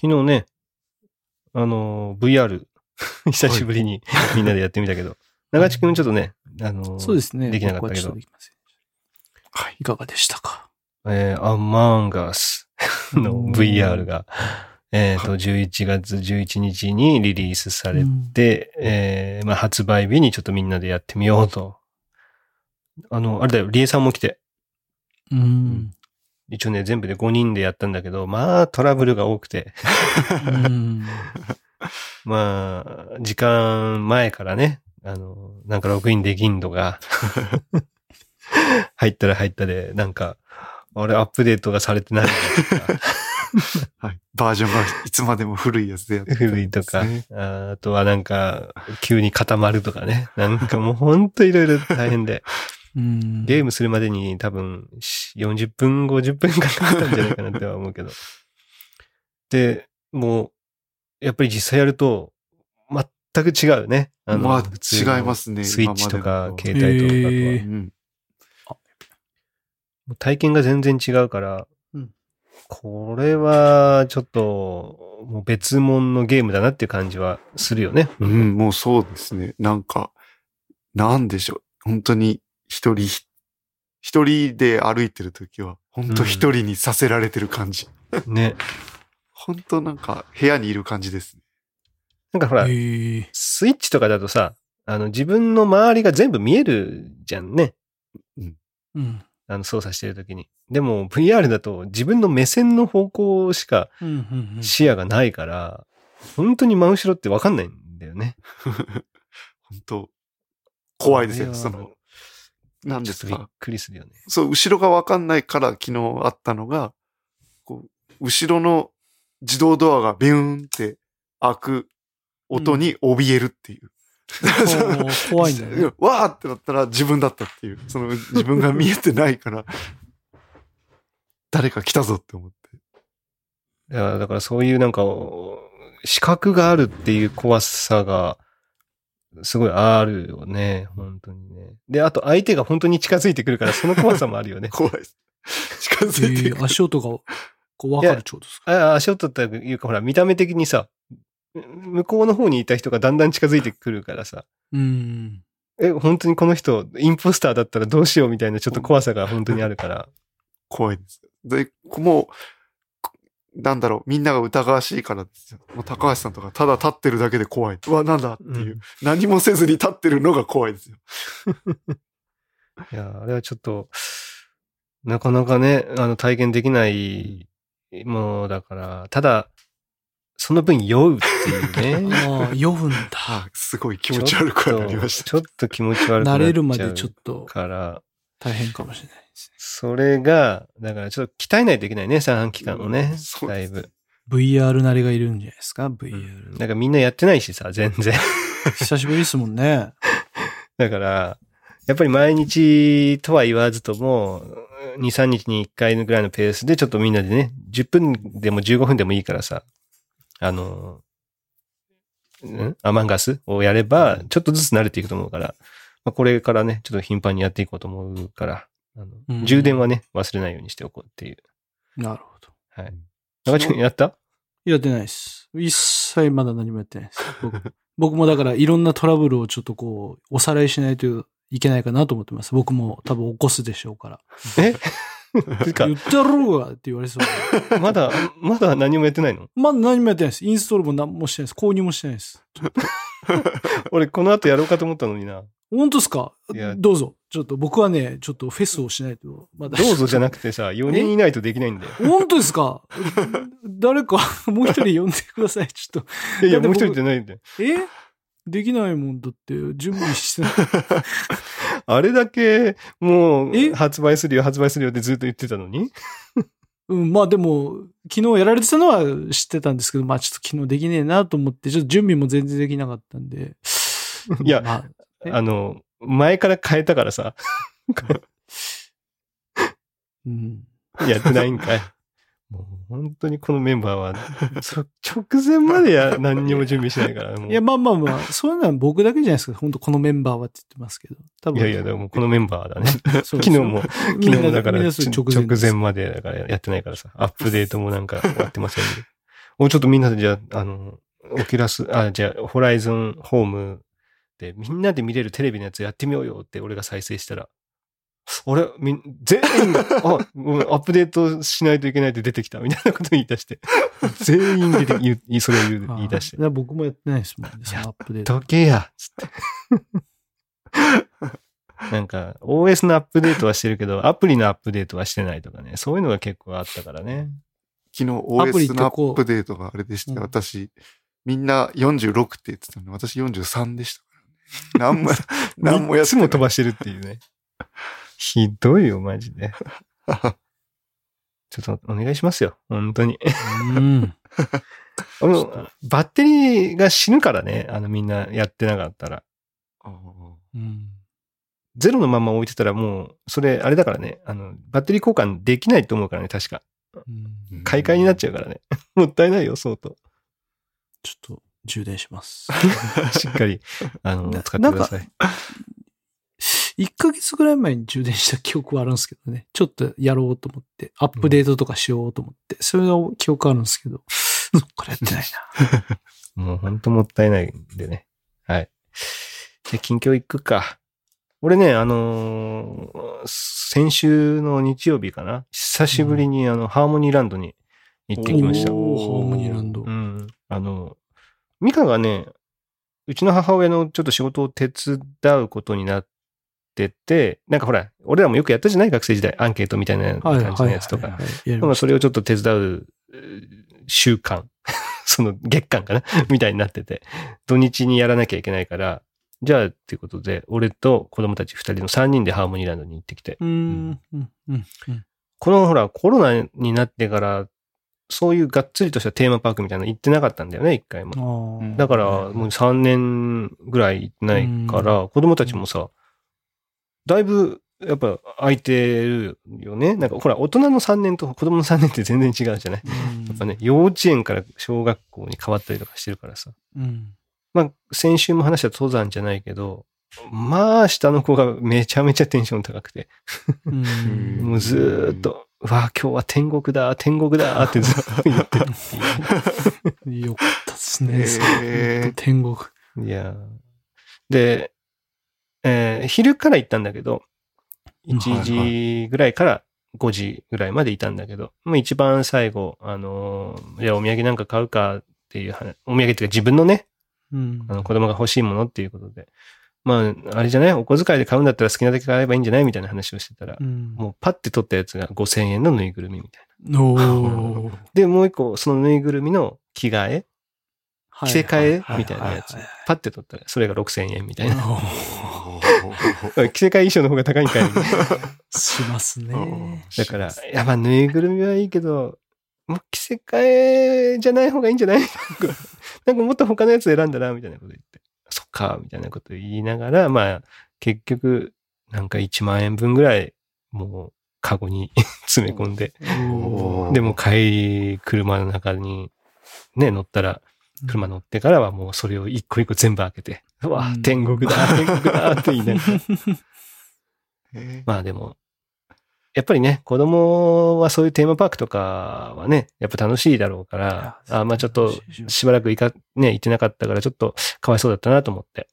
昨日ね、あの、VR、久しぶりに みんなでやってみたけど、長地くんちょっとね、あの、そうですね。できなかったけど。僕はい。いかがでしたか？えーアンマンガスの VR が、えっ、と、11月11日にリリースされて、えーまあ、発売日にちょっとみんなでやってみようと。あの、あれだよ、リエさんも来て、うん。一応ね、全部で5人でやったんだけど、まあ、トラブルが多くて、うん。まあ、時間前からね、あの、なんかログインできんのが、入ったら入ったで、なんか、あれアップデートがされてないとか、はい。バージョンがいつまでも古いやつでやってた古いとか、ああとはなんか、急に固まるとかね。なんかもうほんといろいろ大変で、うん。ゲームするまでに多分し40分、50分かかったんじゃないかなっては思うけど。で、もう、やっぱり実際やると、全く違うね。まあ普通の違いますねスイッチとか携帯とかとは。体験が全然違うから、うんこれはちょっと、もう別物のゲームだなっていう感じはするよね。うん、もうそうですね。なんか、なんでしょう。本当に一人、一人で歩いてるときは、本当一人にさせられてる感じ。ね。本当なんか部屋にいる感じですね。なんかほら、スイッチとかだとさ、あの自分の周りが全部見えるじゃんね。うん。あの操作してるときに。でも VR だと自分の目線の方向しかうん。うんうん。視野がないから、本当に真後ろってわかんないんだよね。本当怖いですよ。その、なんでちょっとびっ。くりするよね。そう、後ろがわかんないから昨日あったのが、こう、後ろの自動ドアがビューンって開く音に怯えるっていう。おー怖いんだよね。わーってなったら自分だったっていう。その自分が見えてないから、誰か来たぞって思って。いやだからそういうなんか、視覚があるっていう怖さが、すごいあるよね。本当にね。で、あと相手が本当に近づいてくるから、その怖さもあるよね。怖いです。近づいてくるえー足音が、こう、わかるってことですか？あ足音っていうか、ほら、見た目的にさ、向こうの方にいた人がだんだん近づいてくるからさ、うん。え、本当にこの人、インポスターだったらどうしようみたいなちょっと怖さが本当にあるから。怖いです。で、もう、なんだろう、みんなが疑わしいからですよ。もう高橋さんとかただ立ってるだけで怖い。うわ、なんだっていう、うん何もせずに立ってるのが怖いですよ。いや、あれはちょっと、なかなかね、あの、体験できないものだから、ただ、その分酔うっていうね。ああ、酔うんだ。あすごい気持ち悪くなりました。ちょっとちょっと気持ち悪くなっちゃう慣れるまでちょっとから、大変かもしれないですそれが、だからちょっと鍛えないといけないね、三半期間をねうん。だいぶ。ね。VR 慣れがいるんじゃないですか ?VR。なんかみんなやってないしさ、全然。久しぶりですもんね。だから、やっぱり毎日とは言わずとも、2、3日に1回ぐらいのペースでちょっとみんなでね、10分でも15分でもいいからさ、あの、ん？アマンガスをやれば、ちょっとずつ慣れていくと思うから、まあ、これからね、ちょっと頻繁にやっていこうと思うから、あのうん充電はね、忘れないようにしておこうっていう。なるほど。はい。中地君やった？やってないです。一切まだ何もやってないです。僕僕もだからいろんなトラブルをちょっとこう、おさらいしないといけないかなと思ってます。僕も多分起こすでしょうから。え？言ったろうがって言われそうで。まだ、まだ何もやってないの？まだ何もやってないです。インストールも何もしてないです。購入もしてないです。俺この後やろうかと思ったのにな。本当ですか？どうぞ。ちょっと僕はね、ちょっとフェスをしないと。まだ。どうぞじゃなくてさ、4人いないとできないんだよ。本当ですか？誰か、もう一人呼んでください。ちょっと。いやいや、もう一人ってないんだよ。え？できないもんだって、準備してない。あれだけ、もえ？う、発売するよ、発売するよってずっと言ってたのに？うん、まあでも、昨日やられてたのは知ってたんですけど、まあちょっと昨日できねえなと思って、ちょっと準備も全然できなかったんで。いやまあ、えあの、前から変えたからさ、うん。やってないんかい。もう本当にこのメンバーは、そ直前までや 何にも準備しないから、もういや、まあまあまあ、そういうのは僕だけじゃないですか。本当このメンバーはって言ってますけど。多分。いやいや、でもこのメンバーだね。昨日も、昨日もだから直直前までだからやってないからさ、アップデートもなんか 終わってませんで。おちょっとみんなでじゃあ、あの、オキュラス、あ、じゃあ、ホライゾンホームで、みんなで見れるテレビのやつやってみようよって俺が再生したら、俺、みん、全員が、あ、ごめん、アップデートしないといけないって出てきた、みたいなこと言い出して、全員出て、言い、それを言う言い出してあ、だから僕もやってないですもんね、そのアップデート。どけやつって。なんか、OS のアップデートはしてるけど、アプリのアップデートはしてないとかね、そういうのが結構あったからね。昨日 OS のアップデートがあれでして、うん私、みんな46って言ってたのに、私43でした。何も、何もや いってないつも飛ばしてるっていうね。ひどいよ、マジで。ちょっとお願いしますよ、本当に。うん。あのバッテリーが死ぬからね、あのみんなやってなかったら。うん。ゼロのまま置いてたらもう、それあれだからね、あの、バッテリー交換できないと思うからね、確か。うん買い替えになっちゃうからね。もったいないよ、相当。ちょっと充電します。しっかり、あの、な使ってください。1ヶ月ぐらい前に充電した記憶はあるんですけどね。ちょっとやろうと思って、アップデートとかしようと思って、それの記憶あるんですけど、そっからやってないな。もうほんともったいないんでね。はい。で、近況行くか。俺ね、あのー先週の日曜日かな。久しぶりにあの、ハーモニーランドに行ってきました。おーハーモニーランドう。ん。あの、ミカがね、うちの母親のちょっと仕事を手伝うことになってて、なんかほら、俺らもよくやったじゃない学生時代。アンケートみたいなはい感じのやつとか。それをちょっと手伝う習慣、その月間かな？みたいになってて、土日にやらなきゃいけないから、じゃあっていうことで、俺と子供たち二人の三人でハーモニーランドに行ってきて、このほらコロナになってから、そういうがっつりとしたテーマパークみたいなの行ってなかったんだよね、一回も。だからもう3年ぐらい行ってないから、子供たちもさ、だいぶやっぱ空いてるよね。なんかほら、大人の3年と子供の3年って全然違うじゃない？うんやっぱね、幼稚園から小学校に変わったりとかしてるからさ。うん。まあ、先週も話した登山じゃないけど、まあ、下の子がめちゃめちゃテンション高くて、うん もうずーっと、うわあ、今日は天国だ、天国だってずっと言ってるっていうよかったですね。へー天国。いやーで、えー昼から行ったんだけど、1時ぐらいから5時ぐらいまでいたんだけど、もう一番最後、あのーじゃあお土産なんか買うかっていう話、お土産っていうか自分のね、うんあの子供が欲しいものっていうことで、まあ、あれじゃない？お小遣いで買うんだったら好きなだけ買えばいいんじゃない？みたいな話をしてたら、うん。もうパッて取ったやつが5000円のぬいぐるみみたいな。で、もう一個、そのぬいぐるみの着替え？着せ替え？みたいなやつ。パッて取ったら、それが6000円みたいな。お 着せ替え衣装の方が高いんかいみたいな。ー しますね。だから、いや、まあ、ぬいぐるみはいいけど、もう着せ替えじゃない方がいいんじゃない？なんかもっと他のやつ選んだらみたいなこと言って。そっか、みたいなこと言いながら、まあ、結局、なんか1万円分ぐらい、もう、カゴに 詰め込んで、でも帰り、車の中に、ね、乗ったら、車乗ってからはもうそれを一個一個全部開けて、うわうん、天国だ、天国だって言いながら。えまあでも、やっぱりね、子供はそういうテーマパークとかはね、やっぱ楽しいだろうから、あまあちょっとしばらく行か、ね、行ってなかったからちょっとかわいそうだったなと思って。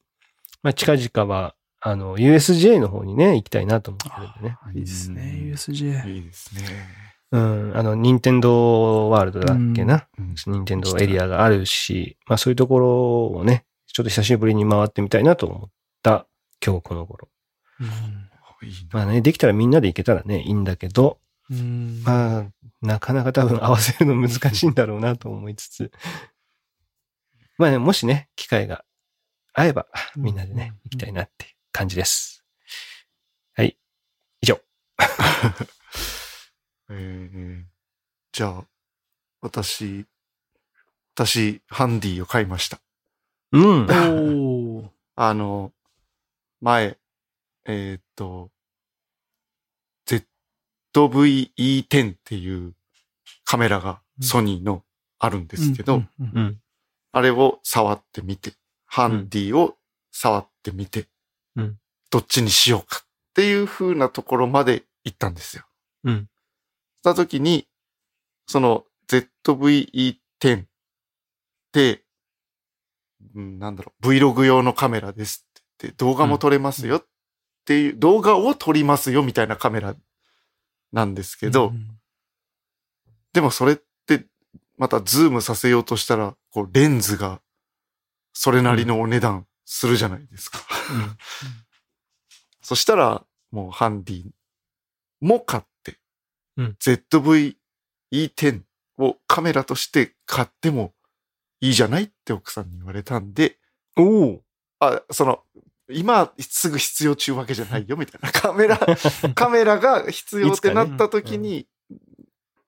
まあ近々は、あの、USJ の方にね、行きたいなと思ってるんでね。いいですね、うん USJ。いいですね。うん、あの、任天堂ワールドだっけな。うん任天堂エリアがあるし、まあそういうところをね、ちょっと久しぶりに回ってみたいなと思った今日この頃。うんまあね、できたらみんなで行けたらね、いいんだけど、うんまあ、なかなか多分合わせるの難しいんだろうなと思いつつ。まあね、もしね、機会が合えば、みんなでね、うん行きたいなって感じです。はい。以上。えーじゃあ、私、私、ハンディを買いました。うん。おー あの、前、えーっと、ZVE10 っていうカメラがソニーのあるんですけど、うんうんうんうん。あれを触ってみて、ハンディを触ってみて、うんどっちにしようかっていう風なところまで行ったんですよ。うん。した時に、その ZVE10 で、うん、なんだろう、Vlog 用のカメラですって言って、動画も撮れますよっていう、動画を撮りますよみたいなカメラなんですけど、うんでもそれって、またズームさせようとしたら、こう、レンズが、それなりのお値段するじゃないですか。そしたら、もうハンディも買って、うん。ZV-E10 をカメラとして買ってもいいじゃないって奥さんに言われたんで、おおあ、その、今すぐ必要中わけじゃないよみたいな。カメラ、カメラが必要ってなった時に、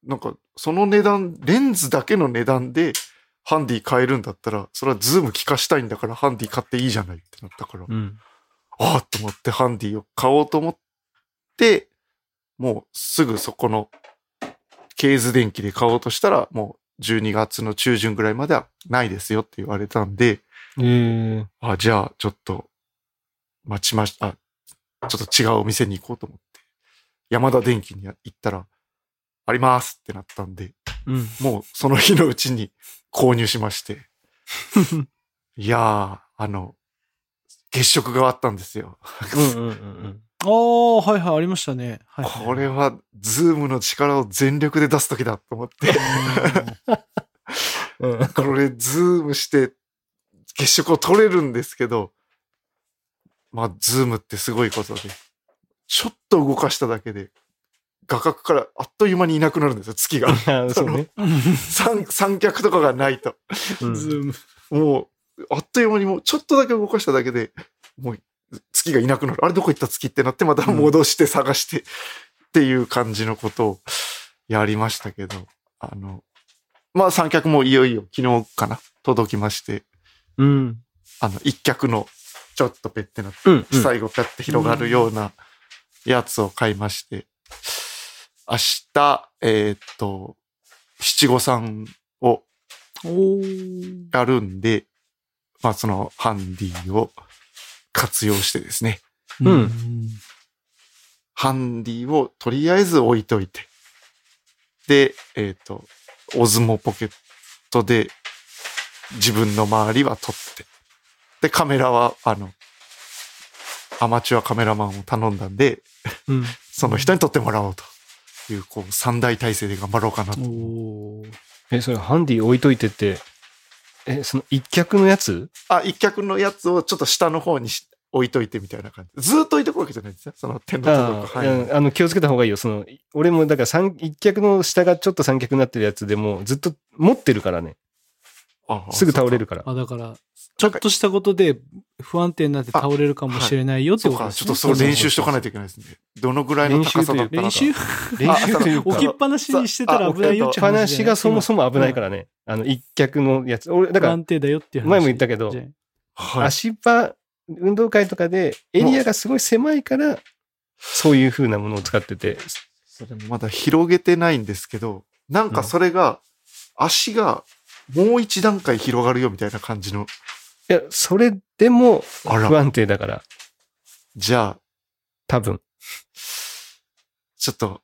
なんかその値段、レンズだけの値段でハンディ買えるんだったら、それはズーム効かしたいんだからハンディ買っていいじゃないってなったから、うん。ああと思ってハンディを買おうと思って、もうすぐそこのケーズデンキで買おうとしたら、もう12月の中旬ぐらいまではないですよって言われたんで、ええあ、じゃあちょっと待ちまし、あ、ちょっと違うお店に行こうと思って、ヤマダ電機に行ったら、ありますってなったんで、うん。もうその日のうちに購入しまして、いやー、あの、月食があったんですよ。うんうんうん ああ、はいはい、ありましたね。はいはいこれは、ズームの力を全力で出すときだと思って。これ、ズームして、月食を撮れるんですけど、まあ、ズームってすごいことで、ちょっと動かしただけで、画角からあっという間にいなくなるんですよ、月が。あそうね。三三脚とかがないと。うんズーム。もう、あっという間にもう、ちょっとだけ動かしただけで、もう、月がいなくなる。あれどこ行った月ってなって、また戻して探して、っていう感じのことをやりましたけど、あの、まあ三脚もいよいよ昨日かな、届きまして、うん。あの、一脚の、ちょっとペッてなって、うん。うん最後ペッて広がるようなやつを買いまして、明日、えーっと、七五三を。やるんで、まあそのハンディを活用してですね、うんハンディをとりあえず置いといて、で、えっ、と、オズモポケットで自分の周りは撮って、で、カメラは、あの、アマチュアカメラマンを頼んだんで、うん。その人に撮ってもらおうという、こう、三大体制で頑張ろうかなと。え、それハンディ置いといてって、え、その一脚のやつ？あ、一脚のやつをちょっと下の方にし置いといてみたいな感じ。ずーっと置いとくわけじゃないんですよ。その手のあ届く範囲にあ、あの、気をつけた方がいいよ。その、俺もだから三、一脚の下がちょっと三脚になってるやつでもずっと持ってるからね。ああすぐ倒れるから。あ、だから、ちょっとしたことで不安定になって倒れるかもしれないよってそうか、ことですね。ちょっとそう練習しとかないといけないですね。どのぐらいの高さだったら練習？練習というか置きっぱなしにしてたら危ないよって話がそもそも危ないからね。あの、一脚のやつ。俺、だから、不安定だよっていう話。前も言ったけど。足場、運動会とかでエリアがすごい狭いから、そういう風なものを使ってて。それまだ広げてないんですけど、なんかそれが、足がもう一段階広がるよみたいな感じの。いや、それでも不安定だから、じゃあ、多分。ちょっと、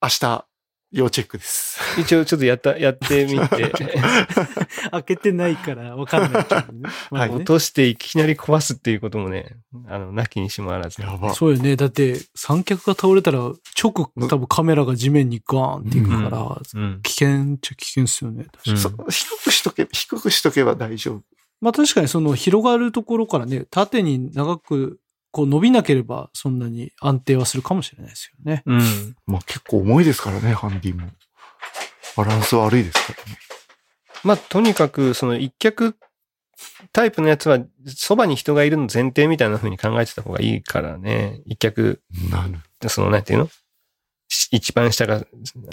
明日、要チェックです。一応ちょっとやった、やってみて、開けてないから分かんないけどね。まだね落としていきなり壊すっていうこともね、あの、なきにしもあらず。やば。そうよね。だって、三脚が倒れたら、直、多分カメラが地面にガーンっていくから、うん。危険っちゃ危険っすよね。うんそ低くしとけ、低くしとけば大丈夫。まあ確かにその広がるところからね、縦に長くこう伸びなければそんなに安定はするかもしれないですよね。うん。まあ結構重いですからね、ハンディも。バランス悪いですからね。まあ、とにかく、その一脚タイプのやつは、そばに人がいるの前提みたいな風に考えてた方がいいからね。一脚、なる。その、なんていうの？し一番下が、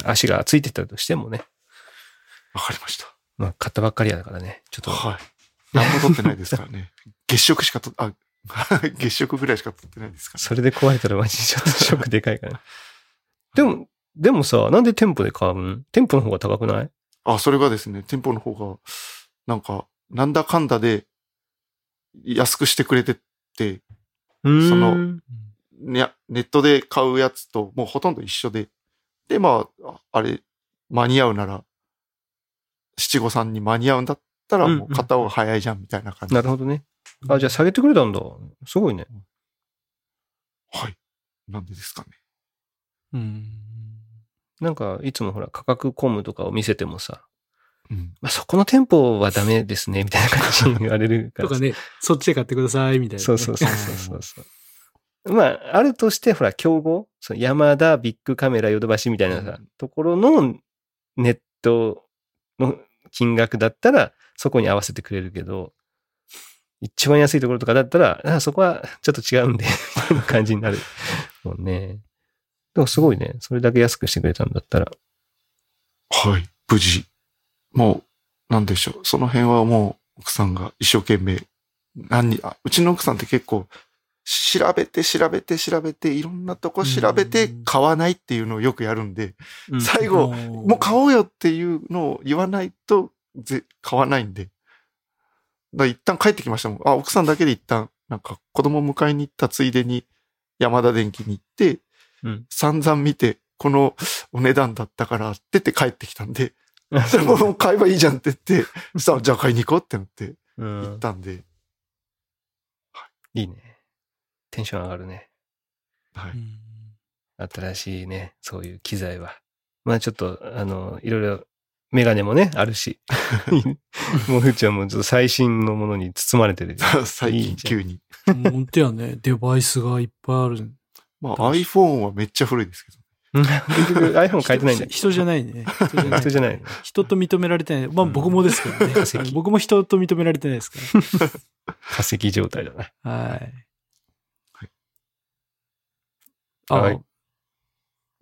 足がついてたとしてもね。わかりました。まあ、買ったばっかりやだからね。ちょっと、はい。何も取ってないですからね。月食しかと、あ、月食ぐらいしか取ってないですから。それで壊れたらマジでちょっとショックでかいから。でも、でもさ、なんで店舗で買うん店舗の方が高くない？あ、それがですね、店舗の方が、なんか、なんだかんだで、安くしてくれてて、うーんそのね、ネットで買うやつともうほとんど一緒で、で、まあ、ああれ、間に合うなら、七五三に間に合うんだっったらうんもう片方が早いじゃんみたいな感じ。なるほどね。あ、じゃあ下げてくれたんだ。すごいね。はい。なんでですかね。うん。なんか、いつもほら、価格コムとかを見せてもさ、うん。まあ、そこの店舗はダメですね、みたいな感じに言われるから。とかね、そっちで買ってください、みたいなね。そうそうそうそうそう。まあ、あるとして、ほら、競合、その山田ビッグカメラヨドバシみたいなさ、うんところのネットの金額だったら、そこに合わせてくれるけど、一番安いところとかだったら、あそこはちょっと違うんで、みたいな感じになるもんね。でもすごいね。それだけ安くしてくれたんだったら。はい。無事。もう、なんでしょう。その辺はもう、奥さんが一生懸命、何に、あ、うちの奥さんって結構、調べて調べて調べて、いろんなとこ調べてうん買わないっていうのをよくやるんで、うん最後、ももう買おうよっていうのを言わないと、ぜ、買わないんで。だから一旦帰ってきましたもん。あ、奥さんだけで一旦、なんか子供迎えに行ったついでに山田電機に行って、うん散々見て、このお値段だったからって言って帰ってきたんで、それも買えばいいじゃんって言って、そしたらじゃあ買いに行こうってなってうん行ったんで、いいね。テンション上がるね。はい。うん新しいね、そういう機材は。まあちょっと、あの、いろいろ、メガネもね、あるし。もうふーちゃんもちょっと最新のものに包まれてる。最近急に。本当やね、デバイスがいっぱいある。まあ iPhone はめっちゃ古いですけど。結局 iPhone 変えてないんだ人人じゃないね。人じゃない。人じゃない。人と認められてない。まあ僕もですけどね。化石僕も人と認められてないですか 化石状態だな。ら。はい。はいあ、はい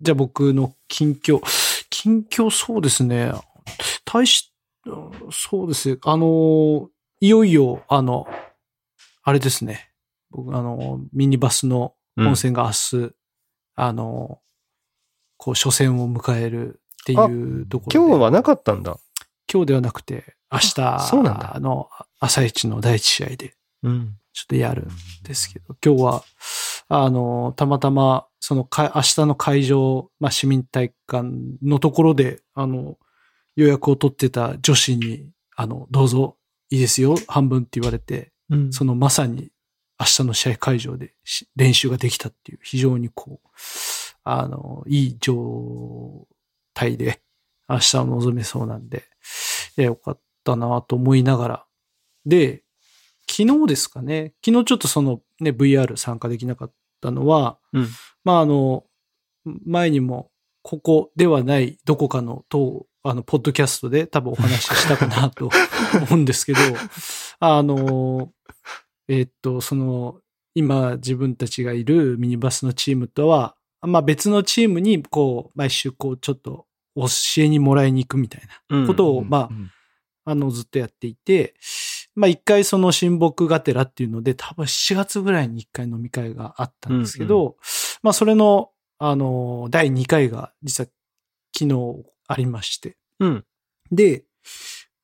じゃあ僕の近況。近況そうですね。大し、そうですね。あの、いよいよ、あの、あれですね。僕、あの、ミニバスの本戦が明日、あの、こう、初戦を迎えるっていうところで。今日はなかったんだ。今日ではなくて、明日そうなんだの朝一の第一試合でうん。ちょっとやるんですけど、今日は、あの、たまたま、そのか、明日の会場、まあ、市民体育館のところで、あの、予約を取ってた女子に、あの、どうぞいいですよ、半分って言われて、うん。そのまさに明日の試合会場でし練習ができたっていう、非常にこう、あの、いい状態で明日を臨めそうなんで、いや、よかったなと思いながら。で、昨日ですかね、昨日ちょっとそのね、VR 参加できなかったのは、うん。まああの、前にも、ここではないどこかのと、あの、ポッドキャストで多分お話ししたかなと 思うんですけど、あの、えっと、その、今自分たちがいるミニバスのチームとは、まあ別のチームにこう、毎週こう、ちょっと教えにもらいに行くみたいなことを、まあ、うんあの、ずっとやっていて、まあ一回その親睦がてらっていうので、多分7月ぐらいに一回飲み会があったんですけど、まあそれの、あの、第2回が実は昨日ありまして、うん。で、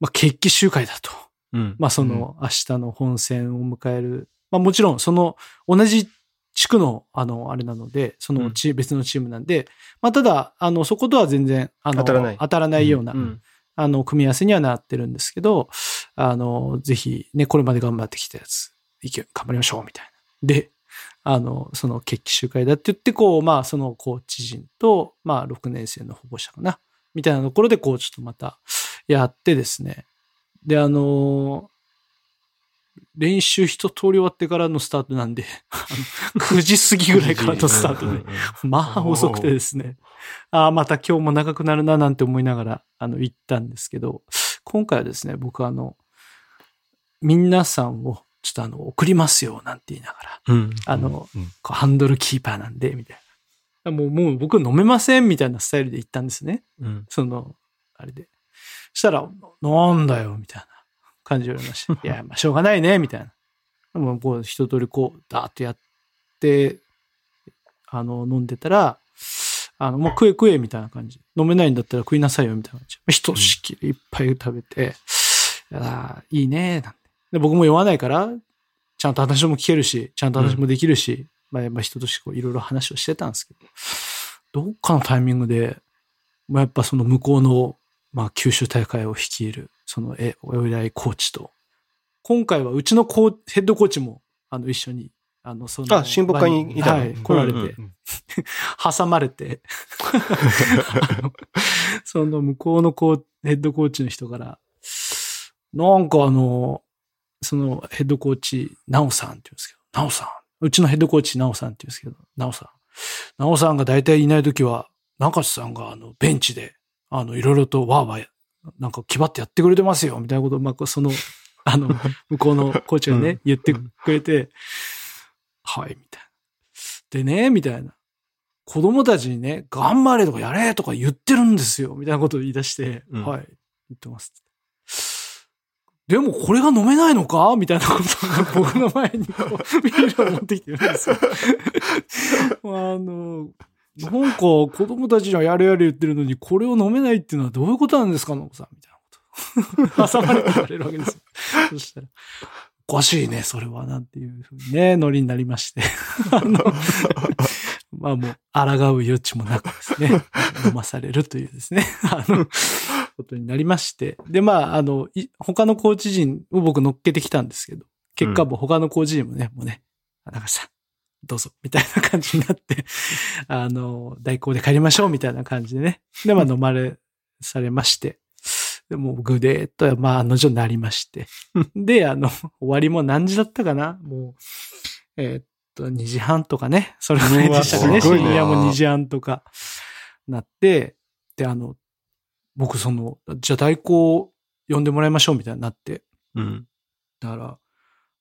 まあ決起集会だと。うん。まあその明日の本戦を迎える。まあもちろんその同じ地区のあのあれなので、そのチ別のチームなんで、まあただ、あのそことは全然あの当たらない当たらないような、うん。あの組み合わせにはなってるんですけど、あのぜひね、これまで頑張ってきたやつ、いけ、頑張りましょうみたいな。で、あの、その決起集会だって言って、こう、まあ、そのコーチ陣と、まあ、6年生の保護者かな、みたいなところで、こう、ちょっとまたやってですね。で、あの、練習一通り終わってからのスタートなんで、あの9時過ぎぐらいからのスタートで、まあ遅くてですね。ああ、また今日も長くなるななんて思いながら、あの、行ったんですけど、今回はですね、僕はあの、皆さんをちょっとあの、送りますよ、なんて言いながら、うん。あの、うんハンドルキーパーなんで、みたいな。もう、もう僕飲めません、みたいなスタイルで行ったんですね。うん。その、あれで。したら、なんだよ、みたいな感じで言われました。いや、まあ、しょうがないね、みたいな。でも、こう、一通りこう、ダーッとやって、あの、飲んでたら、あの、もう食え食え、みたいな感じ。飲めないんだったら食いなさいよ、みたいな感じ。ひとしきりいっぱい食べて、いやーいいね、なんて。で、僕も酔わないから、ちゃんと話も聞けるし、ちゃんと話もできるし、まあ、まあ、人としてこう、いろいろ話をしてたんですけど、どっかのタイミングで、まあ、やっぱその向こうの、まあ、九州大会を率いるその、え、お偉いコーチと。今回はうちのコーヘッドコーチも、あの、一緒に、あの、その、あ親睦会にいたの？はい、来られて、うんうん 挟まれて、その向こうのコーヘッドコーチの人から、なんかあの、そのヘッドコーチ、ナオさんって言うんですけど、ナオさん。うちのヘッドコーチ、ナオさんって言うんですけど、ナオさん。ナオさんが大体いないときは、中津さんがあの、ベンチで、あの、いろいろとわーわー、なんか気張ってやってくれてますよ、みたいなことを、まあ、その、あの、向こうのコーチがね、うん言ってくれて、はい、みたいな。でね、みたいな。子供たちにね、頑張れとかやれとか言ってるんですよ、みたいなことを言い出して、うんはい、言ってます。でもこれが飲めないのか？みたいなことを僕の前にこう ビールを持ってきてるんですよ。あの、なんか子供たちにはやれやれ言ってるのに、これを飲めないっていうのはどういうことなんですか、ノブさん？みたいなこと。挟まれて言われるわけですよ。そしたら、おかしいね、それは、なんていうふうにね、ノリになりまして。あの、まあもう、抗う余地もなくですね、飲まされるというですね、あの、ことになりまして。で、まあ、あの、い他のコーチ陣を僕乗っけてきたんですけど、結果もう他のコーチ陣もね、もうね、あ中さん、どうぞ、みたいな感じになって、あの、代行で帰りましょう、みたいな感じでね。で、まあ飲まれ、されまして。で、もうぐでーっと、まあ、案の定なりまして。で、あの、終わりも何時だったかな？もう、えーっと、2時半とかね。それぐらいでしたかね。深夜も2時半とかなって、で、あの、僕その、じゃあ代行呼んでもらいましょうみたいになって。うん。だから、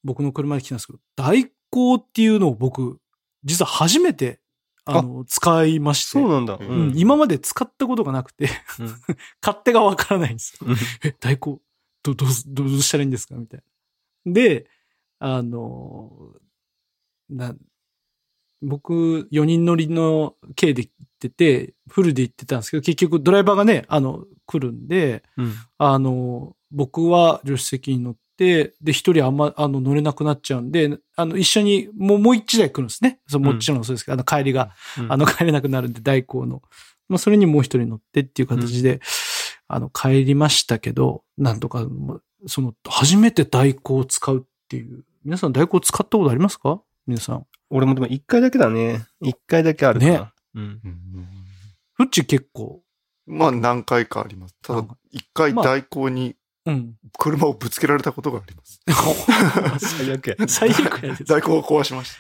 僕の車で来たんですけど、代行っていうのを僕、実は初めて、あの、使いまして。そうなんだ。ううん、今まで使ったことがなくて、うん 勝手がわからないんですよ。うんえ、代行、ど、どうす、どうしたらいいんですかみたいな。で、あの、な、僕、4人乗りの軽で行ってて、フルで行ってたんですけど、結局ドライバーがね、あの、来るんで、うん。あの、僕は助手席に乗って、で、一人あんま、あの、乗れなくなっちゃうんで、あの、一緒に、もう、もう一台来るんですね。そうもちろんそうですけど、あの、帰りが、うんあの、帰れなくなるんで、代行の。まあ、それにもう一人乗ってっていう形で、あの、帰りましたけど、なんとか、まあその、初めて代行を使うっていう。皆さん代行使ったことありますか？皆さん。俺もでも一回だけだね。一回だけある。ねうん。フッチ結構、まあ何回かあります。ただ一回まあ代行にうん。車をぶつけられたことがあります。最悪や。最悪や。代行を壊しまし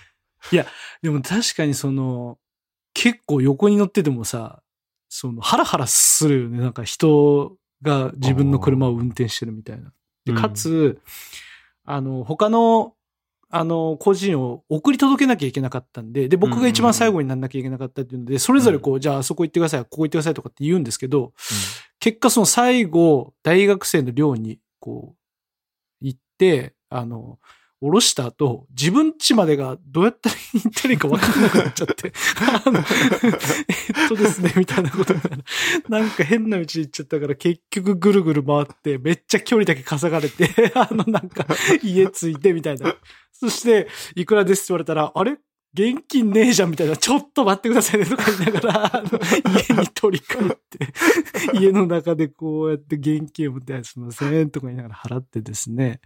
た。でも確かにその、結構横に乗っててもさ、その、ハラハラするよね。なんか人が自分の車を運転してるみたいな。で、うんかつ、あの、他の、あの、個人を送り届けなきゃいけなかったんで、で、僕が一番最後になんなきゃいけなかったっていうので、それぞれこう、じゃああそこ行ってください、ここ行ってくださいとかって言うんですけど、結果その最後、大学生の寮に、こう、行って、あの、降ろした後、自分ちまでがどうやったら行ったらいいか分かんなくなっちゃって、あの、えっとですね、みたいなことになるなんか変な道行っちゃったから結局ぐるぐる回って、めっちゃ距離だけ稼がれて、あのなんか家着いてみたいな。そして、いくらですって言われたら、あれ？現金ねえじゃんみたいな、ちょっと待ってくださいねとか言いながら、あの家に取り帰って、家の中でこうやって現金を持って、すいませんとか言いながら払ってですね。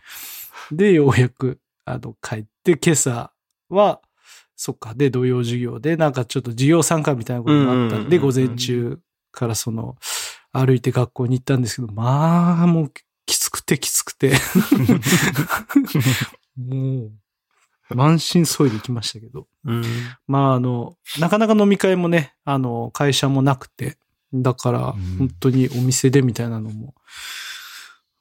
で、ようやく、あの、帰って、今朝は、そっか、で、土曜授業で、なんかちょっと授業参加みたいなこともあったんで、午前中からその、歩いて学校に行ったんですけど、まあ、もう、きつくてきつくて。もう、満身創痍で行きましたけど。うん。まあ、あの、なかなか飲み会もね、あの、会社もなくて、だから、うん。本当にお店でみたいなのも、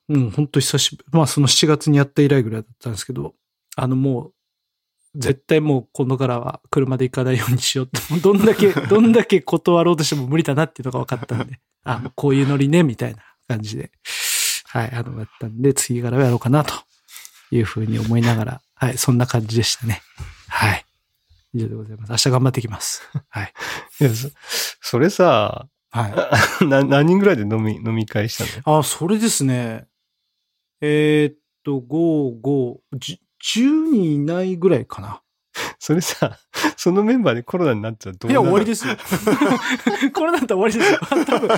うん、本当久しぶり、まあ、その7月にやった以来ぐらいだったんですけど、あの、もう、絶対もう今度からは車で行かないようにしようって、どんだけ、どんだけ断ろうとしても無理だなっていうのが分かったんで、あ、こういうノリね、みたいな感じで、はい、あの、やったんで、次からはやろうかな、というふうに思いながら、はい、そんな感じでしたね。はい。以上でございます。明日頑張ってきます。はい。いやそそれさ、はい。な何人ぐらいで飲み、飲み会したの？あ、それですね。えーっと、5、5、10 10人いないぐらいかな。それさ、そのメンバーでコロナになっちゃうとどういや、なる終わりですよ。これだったら終わりですよ。多分、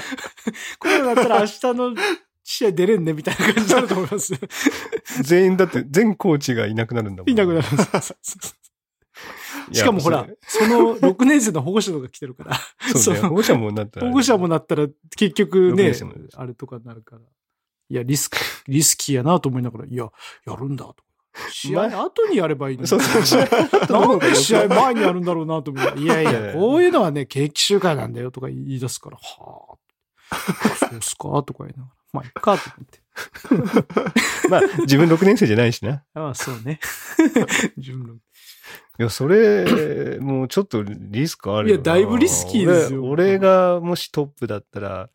これだったら明日の試合出れんねみたいな感じになると思います。全員だって、全コーチがいなくなるんだもん。いなくなるしかもほら、その6年生の保護者とか来てるから、そ そう。保護者もなったら。保護者もなったら結局六ねあれとかになるから。いや、リスク、リスキーやなと思いながら、いや、やるんだと。試合後にやればいいのに。そうそう試合 なんで試合前にやるんだろうなと思って。いやいいやこういうのはね、景気集会なんだよとか言い出すから、はあ。そうっすかとか言いながら。まあ、いっかと思って。まあ、自分6年生じゃないしな。ああ、そうね。自分の。いや、それ、もうちょっとリスクあるよな。いやだいぶリスキーですよ俺俺がもしトップだったら、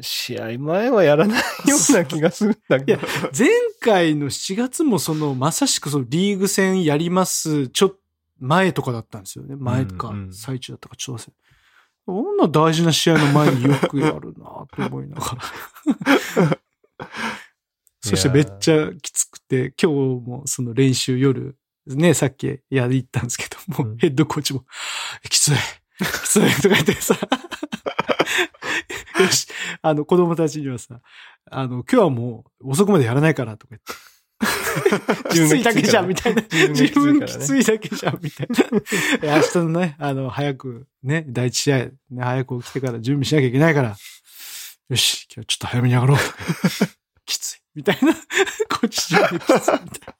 試合前はやらないような気がするんだけど。前回の7月もその、まさしくそのリーグ戦やります、ちょっと前とかだったんですよね。前かうんう、ん最中だったか、ちょっと忘れ。こんな大事な試合の前によくやるなと思いながら。そしてめっちゃきつくて、今日もその練習夜、ね、さっきやり行ったんですけども、うん。ヘッドコーチも、きつい、きついとか言ってさ、よし、あの子供たちにはさ、あの、今日はもう遅くまでやらないからとか言って。きついだけじゃんみたいな。自分きついだけじゃんみたいな。明日のね、あの、早く、ね、第一試合、ね、早く起きてから準備しなきゃいけないから、よし、今日ちょっと早めに上がろう。きつい。みたいな。こっち中できつい。みたいな。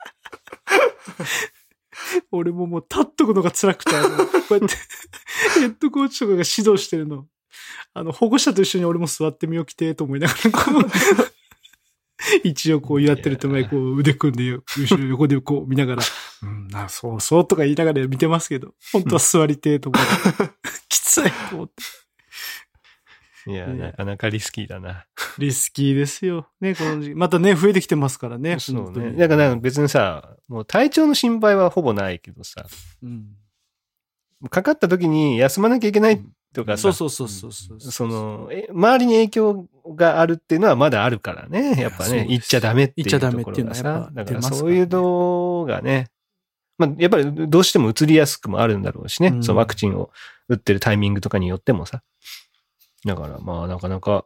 俺ももう立っとくのが辛くて、あのこうやって、ヘッドコーチとかが指導してるの。あの、保護者と一緒に俺も座ってみよきて、と思いながら、こう、一応こうやってる手前、こう腕組んで、後ろ横でこう見ながら、うん、な、そうそうとか言いながら見てますけど、本当は座りてえと思って、きついと思って。いや、ねなかなかリスキーだな。リスキーですよ。ね、この時期。またね、増えてきてますからね。そうね。だから別にさ、もう体調の心配はほぼないけどさ、うん。かかった時に休まなきゃいけないとか、そうそうそうそうそう。その、え周りに影響があるっていうのはまだあるからね。やっぱね、そうです言っちゃダメっていう言っちゃダメっていうのは。だからそういうのがね、まあ、やっぱりどうしても移りやすくもあるんだろうしね。うんそのワクチンを打ってるタイミングとかによってもさ。だからまあなかなか、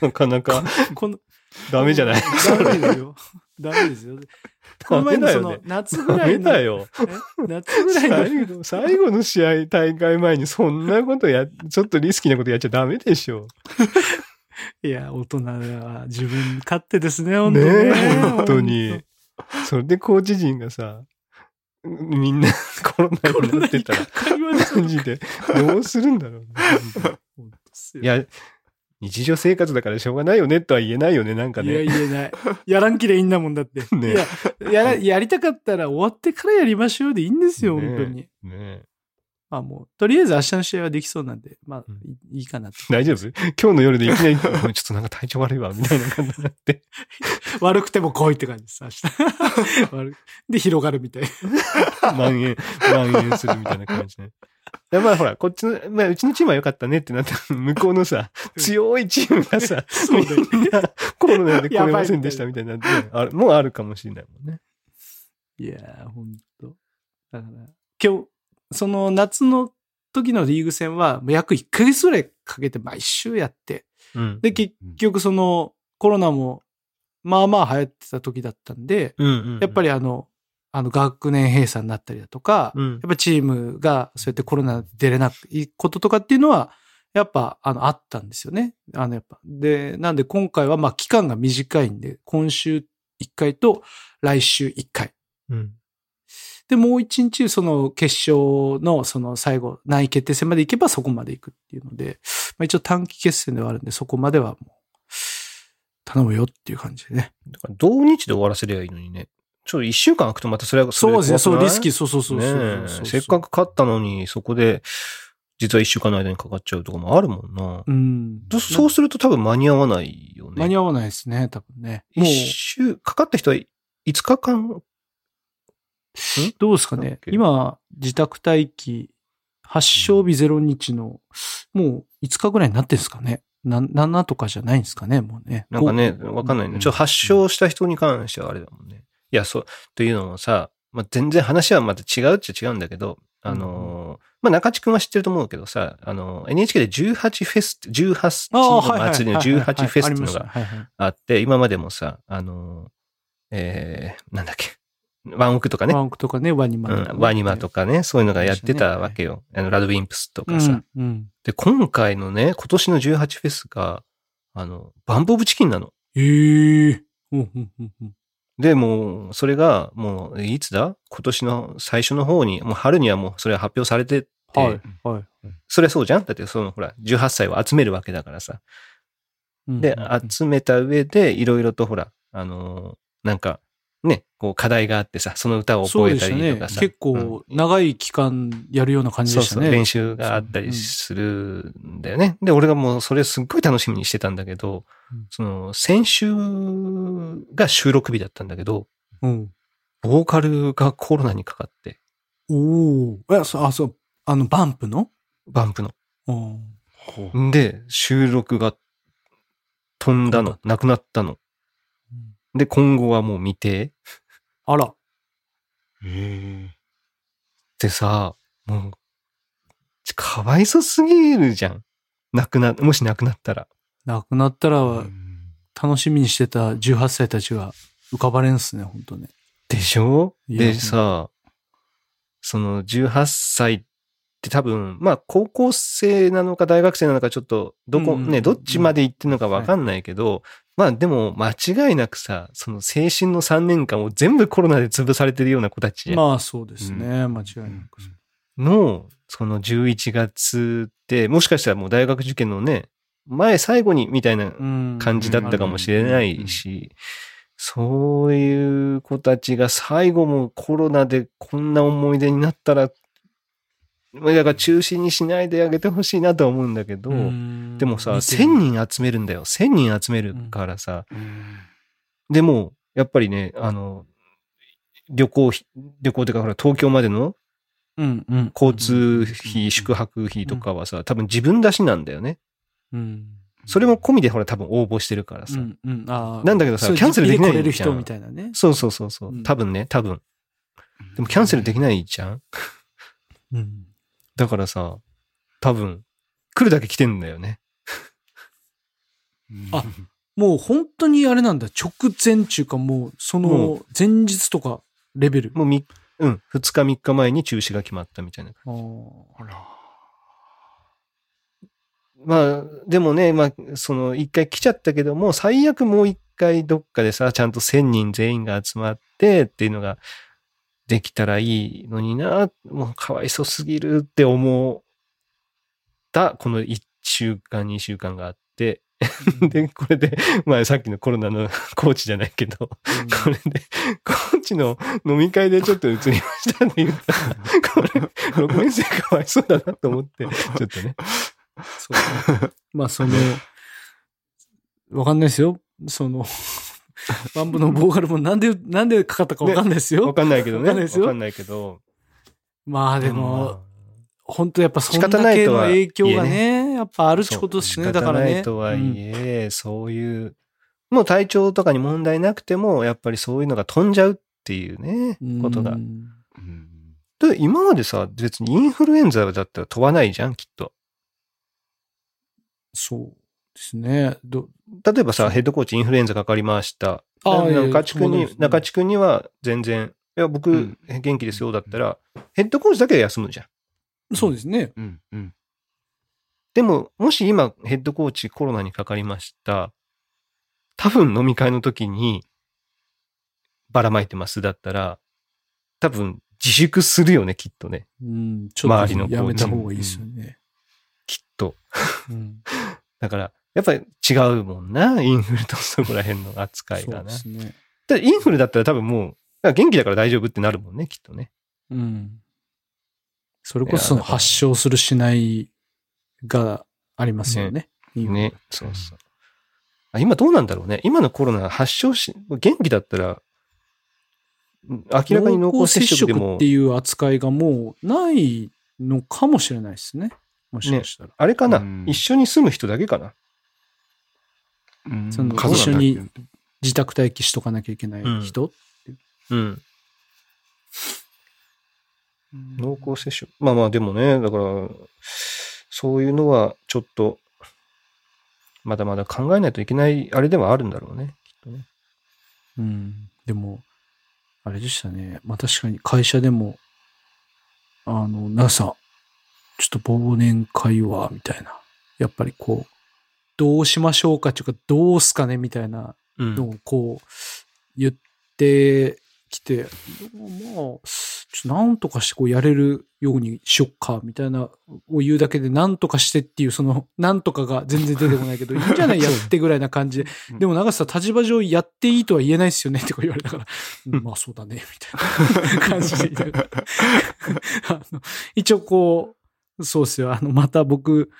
なかなかこの、ダメじゃない。ダメですよ。ダメですよ。この前のその、夏ぐダメらいの、だよ。え？夏ぐらいの、最後の試合、大会前にそんなことや、ちょっとリスキーなことやっちゃダメでしょ。いや、大人は自分勝手ですね、本当ねに本当に。それでコーチ陣がさ、みんな コロナになってたら、かかりますマジで、どうするんだろうね。いや、日常生活だからしょうがないよねとは言えないよね、なんかいや、ね。言えない。やらんきりゃいいんだもんだって。ねいや、やりたかったら終わってからやりましょうでいいんですよ、ね本当に。ねまあもう、とりあえず明日の試合はできそうなんで、まあうん、いいいかなと。大丈夫？今日の夜でいきなり、ちょっとなんか体調悪いわ、みたいな感じになって。悪くても来いって感じです、明日。で、広がるみたいな。蔓延、蔓延するみたいな感じね。でまあほら、こっちの、まあうちのチームは良かったねってなったら 向こうのさ、強いチームがさ、そうだよみんなコロナで来れませんでしたみたいなね、あるもうあるかもしれないもんね。いやー、ほんと。だから、今日、その夏の時のリーグ戦は、もう約1ヶ月ぐらいかけて毎週やって、うん。で、結局その、コロナも、まあまあ流行ってた時だったんで、うんうんうんやっぱりあの、あの学年閉鎖になったりだとか、うんやっぱチームがそうやってコロナで出れないこととかっていうのは、やっぱ、あの、あったんですよね。あの、やっぱ。で、なんで今回は、まあ、期間が短いんで、今週1回と来週1回。うん。で、もう1日、その決勝の、その最後、何位決定戦まで行けばそこまで行くっていうので、まあ、一応短期決戦ではあるんで、そこまではもう、頼むよっていう感じでね。だから同日で終わらせりゃいいのにね。ちょっと一週間空くとまたそれはそうですね、そう、リスキー、ーそうそうそうせっかく勝ったのに、そこで、実は一週間の間にかかっちゃうとかもあるもんな。うん。そそうすると多分間に合わないよね。間に合わないですね、多分ね。一、週、かかった人は5日間、どうですかね今、自宅待機、発症日0日の、もう5日ぐらいになってんですかね。な、7とかじゃないんですかね、もうね。なんかね、わかんないね。ちょっと発症した人に関してはあれだもんね。いや、そう、というのもさ、まあ、全然話はまた違うっちゃ違うんだけど、あのーまあ中地くんは知ってると思うけどさ、あの、NHK で18フェス、18地ああ、のはいはい祭りの18フェスっていうのがはいはいあって、今までもさ、あの、えー、なんだっけ、ワンオクとかねワ、ンクとかね、ワニマとかね、うん、ワニマとかね、そういうのがやってたありましたねわけよ。あの、ラドウィンプスとうんかさ。うん。で、今回のね、今年の18フェスが、あの、バンプオブチキンなの。へえ。うんうんうんうんで、もう、それが、もう、いつだ？今年の最初の方に、もう春にはもうそれは発表されてて、はい。はい。それはそうじゃん？だって、その、ほら、18歳を集めるわけだからさ。で、集めた上で、いろいろとほら、あのーなんか、ね、こう課題があってさ、その歌をそう覚えたりとか。さ。結うん構長い期間やるような感じそうそう、でしたね。練習があったりするんだよね。で、俺がもうそれすっごい楽しみにしてたんだけど、うんその、先週が収録日だったんだけど、うん。ボーカルがコロナにかかって、おお。え、そう、あ、そう、あの、バンプの？バンプの。で、収録が飛んだの、なくなったの。で、今後はもう未定。あら。へえ。でさ、もう、かわいそすぎるじゃん。なくな、もしなくなったら。亡くなったらうん楽しみにしてた18歳たちが浮かばれんすね、本当ね。でしょ？でさ、その18歳って多分、まあ高校生なのか大学生なのかちょっと、どこ、うんね、どっちまで行ってるのかわかんないけど、まあでも間違いなくさ、その青春の3年間を全部コロナで潰されてるような子たちまあそうですね、間違いなく。の、その11月って、もしかしたらもう大学受験のね、前最後にみたいなうん。感じだったかもしれないし、そういう子たちが最後もコロナでこんな思い出になったら、まあだから中止にしないであげてほしいなとは思うんだけど、うん。でもさ、見てる。1000人集めるんだよ。1000人集めるからさ、でも、やっぱりね、あの、旅行費、旅行ってか、ほら、東京までの交通費、宿泊費とかはさ、多分自分出しなんだよね。うん。それも込みでほら多分応募してるからさ。うんなんだけどさキャンセルできない。そうそうそうそう。う。ん。多分ね、多分。でもキャンセルできないじゃん。うんだからさ、多分、来るだけ来てんだよね。あもう本当にあれなんだ。直前中かもう、そもの前日とかレベル。もうみ、うん、2日3日前に中止が決まったみたいな。あーあら。まあ、でもね、まあ、その、一回来ちゃったけども、最悪もう一回どっかでさ、ちゃんと1000人全員が集まってっていうのができたらいいのにな、もうかわいそすぎるって思った、この1週間、2週間があって、で、これで、まあさっきのコロナの コーチじゃないけど、これで、コーチの飲み会でちょっと移りましたっていうか、これ、6年生かわいそうだなと思って、ちょっとね。そうまあその、わかんないですよ。その、バンブのボーカルもなんで、なんでかかったかわかんないですよ。わかんないけどね。わかんないですよわかんないけど。まあでも、本当やっぱそん仕方だけの影響がね、やっぱあるってことですね。だからね。仕方ないとはいえ、そういう、もう体調とかに問題なくても、やっぱりそういうのが飛んじゃうっていうね、うんことがで、今までさ、別にインフルエンザだったら飛ばないじゃん、きっと。そうですね。ど例えばさ、ヘッドコーチインフルエンザかかりました。ああ中地君に、ね中地君には全然、いや、僕、うん元気ですよ、だったら、ヘッドコーチだけは休むじゃん。そうですね。うんうんでも、もし今、ヘッドコーチコロナにかかりました。多分飲み会の時に、ばらまいてますだったら、多分自粛するよね、きっとね。うん、ちょっとやめた方がいいですよね。きっと。うん だから、やっぱり違うもんな、インフルとそこら辺の扱いそうがな。ですね。だインフルだったら多分もう、元気だから大丈夫ってなるもんね、きっとね。うん。それこそその発症するしないがありますよね。ね、そうそう。あ今どうなんだろうね。今のコロナ発症し、元気だったら、明らかに濃厚接触でもって、いう扱いがもうないのかもしれないですね。もしかしたら。あれかな、うん一緒に住む人だけかなうんその一緒に自宅待機しとかなきゃいけない人、うん。濃厚接触。まあまあでもね、だから、そういうのはちょっと、まだまだ考えないといけないあれではあるんだろうね。きっとね。うん。でも、あれでしたね。まあ確かに会社でも、あの、なさん、ちょっと忘年会は、みたいな。やっぱりこう、どうしましょうかっていうか、どうすかねみたいなうん。のをこう、言ってきて、まあ、ちょっとなんとかしてこうやれるようにしよっか、みたいな、を言うだけで、なんとかしてっていう、その、なんとかが全然出てこないけど、いいんじゃないやってぐらいな感じで。うん。でも長瀬さん、立場上やっていいとは言えないですよね、って言われたから、うん。まあそうだね、みたいな感じで 一応こう、そうですよ、あの、また僕、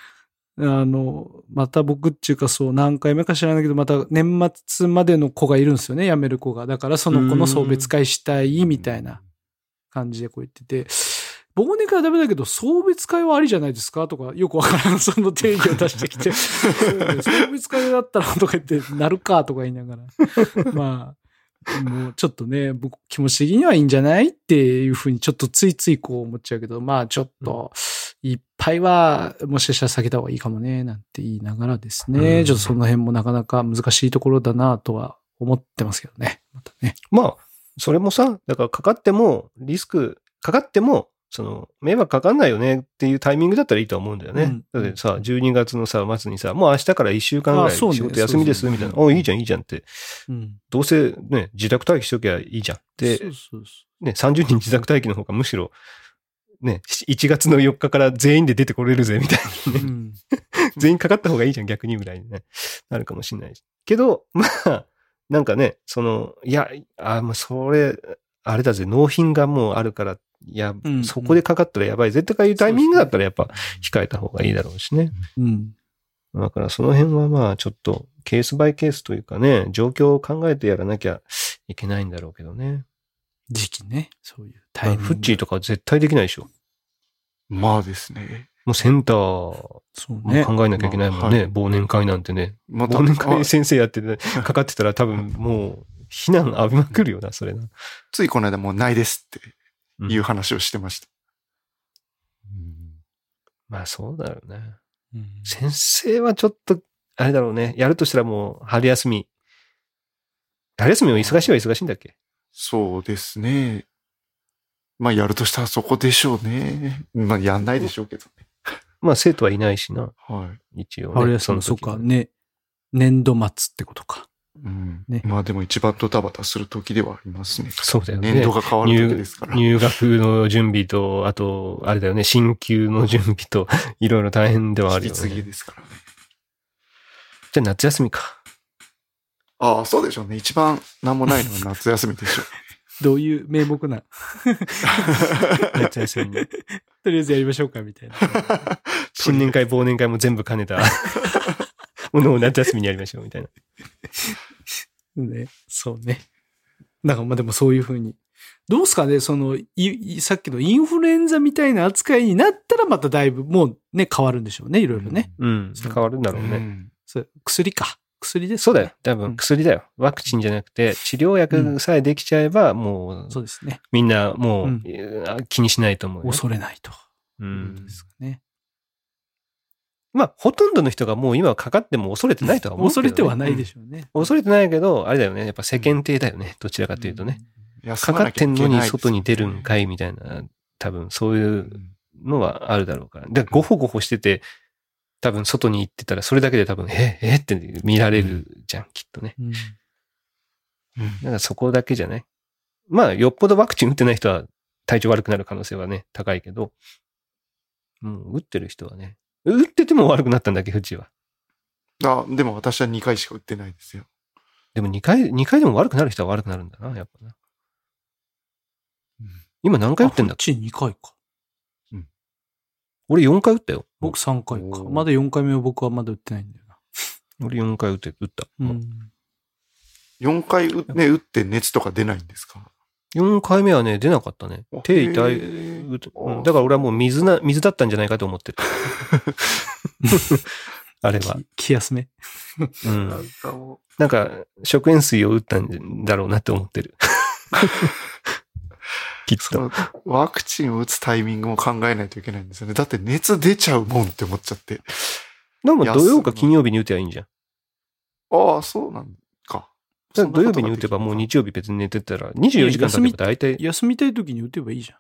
あの、また僕っていうかそう、何回目か知らないけど、また年末までの子がいるんですよね、辞める子が。だからその子の送別会したい、みたいな感じでこう言ってて、忘年会はダメだけど、送別会はありじゃないですか？とか、よくわからん、その定義を出してきて、送別会だったらとか言って、なるかとか言いながら、まあ、もうちょっとね、僕気持ち的にはいいんじゃない？っていうふうにちょっとついついこう思っちゃうけど、まあちょっと、いっぱいはもしかしたら避けた方がいいかもね、なんて言いながらですね、うんちょっとその辺もなかなか難しいところだなとは思ってますけどね、またね。まあ、それもさ、だからかかっても、リスク、かかっても、その、迷惑かかんないよねっていうタイミングだったらいいとは思うんだよね。うんだってさ、12月のさ、末にさ、もう明日から1週間ぐらい仕事休みです、みたいな。おいいじゃん、いいじゃんって。うん。どうせね、自宅待機しときゃいいじゃん。でそ、うそうそね、30人自宅待機の方がむしろ、ね、1月の4日から全員で出てこれるぜ、みたいなう。ね。うん。全員かかった方がいいじゃん、逆にぐらいにね。なるかもしれないし。けど、まあ、なんかね、その、いや、あ、もうそれ、あれだぜ、納品がもうあるから、いや、うんそこでかかったらやばいぜとかいうタイミングだったらやっぱ控えた方がいいだろうしね。うん。だからその辺はまあちょっとケースバイケースというかね、状況を考えてやらなきゃいけないんだろうけどね。時期ね。そういうタまあイミング。フッチーとか絶対できないでしょ。まあですね。もうセンターね。も考えなきゃいけないもんね。まあはい忘年会なんてね。また忘年会先生やってて、かかってたら多分もう、非難浴びまくるよな、それな。ついこの間もうないですってうんいう話をしてました。まあそうだよね。うん先生はちょっと、あれだろうね。やるとしたらもう春休み。春休みも忙しいは忙しいんだっけ？そうですね。まあやるとしたらそこでしょうね。まあやんないでしょうけどね。まあ生徒はいないしな、はい。一応、ね。春休み、そっか、ね。年度末ってことか。うんねまあでも一番ドタバタする時ではありますね。そうだよね。年度が変わる時ですから。入学の準備と、あと、あれだよね、進級の準備と、いろいろ大変ではあるよ引き継ぎね。ですからね。じゃあ夏休みか。ああ、そうでしょうね。一番なんもないのは夏休みでしょう。どういう名目な。夏休みに。とりあえずやりましょうか、みたいな。新年会、忘年会も全部兼ねた ものを夏休みにやりましょう、みたいな。ね。そうね。なんかまあでもそういうふうに。どうすかねその、いい、さっきのインフルエンザみたいな扱いになったらまただいぶもうね、変わるんでしょうね。いろいろね。うん。そう変わるんだろうね。うん薬か。薬です、ね。そうだよ。。多分うん薬だよ。ワクチンじゃなくて、治療薬さえできちゃえば、もう、そうですね。みんなもう、うんあ気にしないと思うよ。恐れないと。うん。ですかね。まあ、ほとんどの人がもう今はかかっても恐れてないとは思うけど、恐れてはないでしょうね。恐れてないけど、あれだよね。やっぱ世間体だよね。どちらかというとね。かかってんのに外に出るんかいみたいな、多分そういうのはあるだろうから。で、ごほごほしてて、多分外に行ってたら、それだけで多分、え、え？って見られるじゃん、きっとね。うん。うんだからそこだけじゃない？まあ、よっぽどワクチン打ってない人は体調悪くなる可能性はね、高いけど、もう打ってる人はね、打ってても悪くなったんだっけ、うちは。あ、でも私は2回しか打ってないですよ。でも2回、2回でも悪くなる人は悪くなるんだな、やっぱな。今何回打ってんだ？っけあこっち2回か。俺4回打ったよ。僕3回か。まだ4回目は僕はまだ打ってないんだよな。俺4回打って、打った。うん。4回打,、ね、打って熱とか出ないんですか？4回目はね、出なかったねあ。手痛い。うあんだから俺はもう水な、水だったんじゃないかと思ってる。あれは。き気休め。うんなんかもなんか、食塩水を打ったんだろうなって思ってる。きっと。ワクチンを打つタイミングも考えないといけないんですよね。だって熱出ちゃうもんって思っちゃって。でも土曜か金曜日に打てばいいんじゃん。ああ、そうなんか。だから土曜日に打てばもう日曜日別に寝てたら、24時間経てば大体、休みたい時に打てばいいじゃん。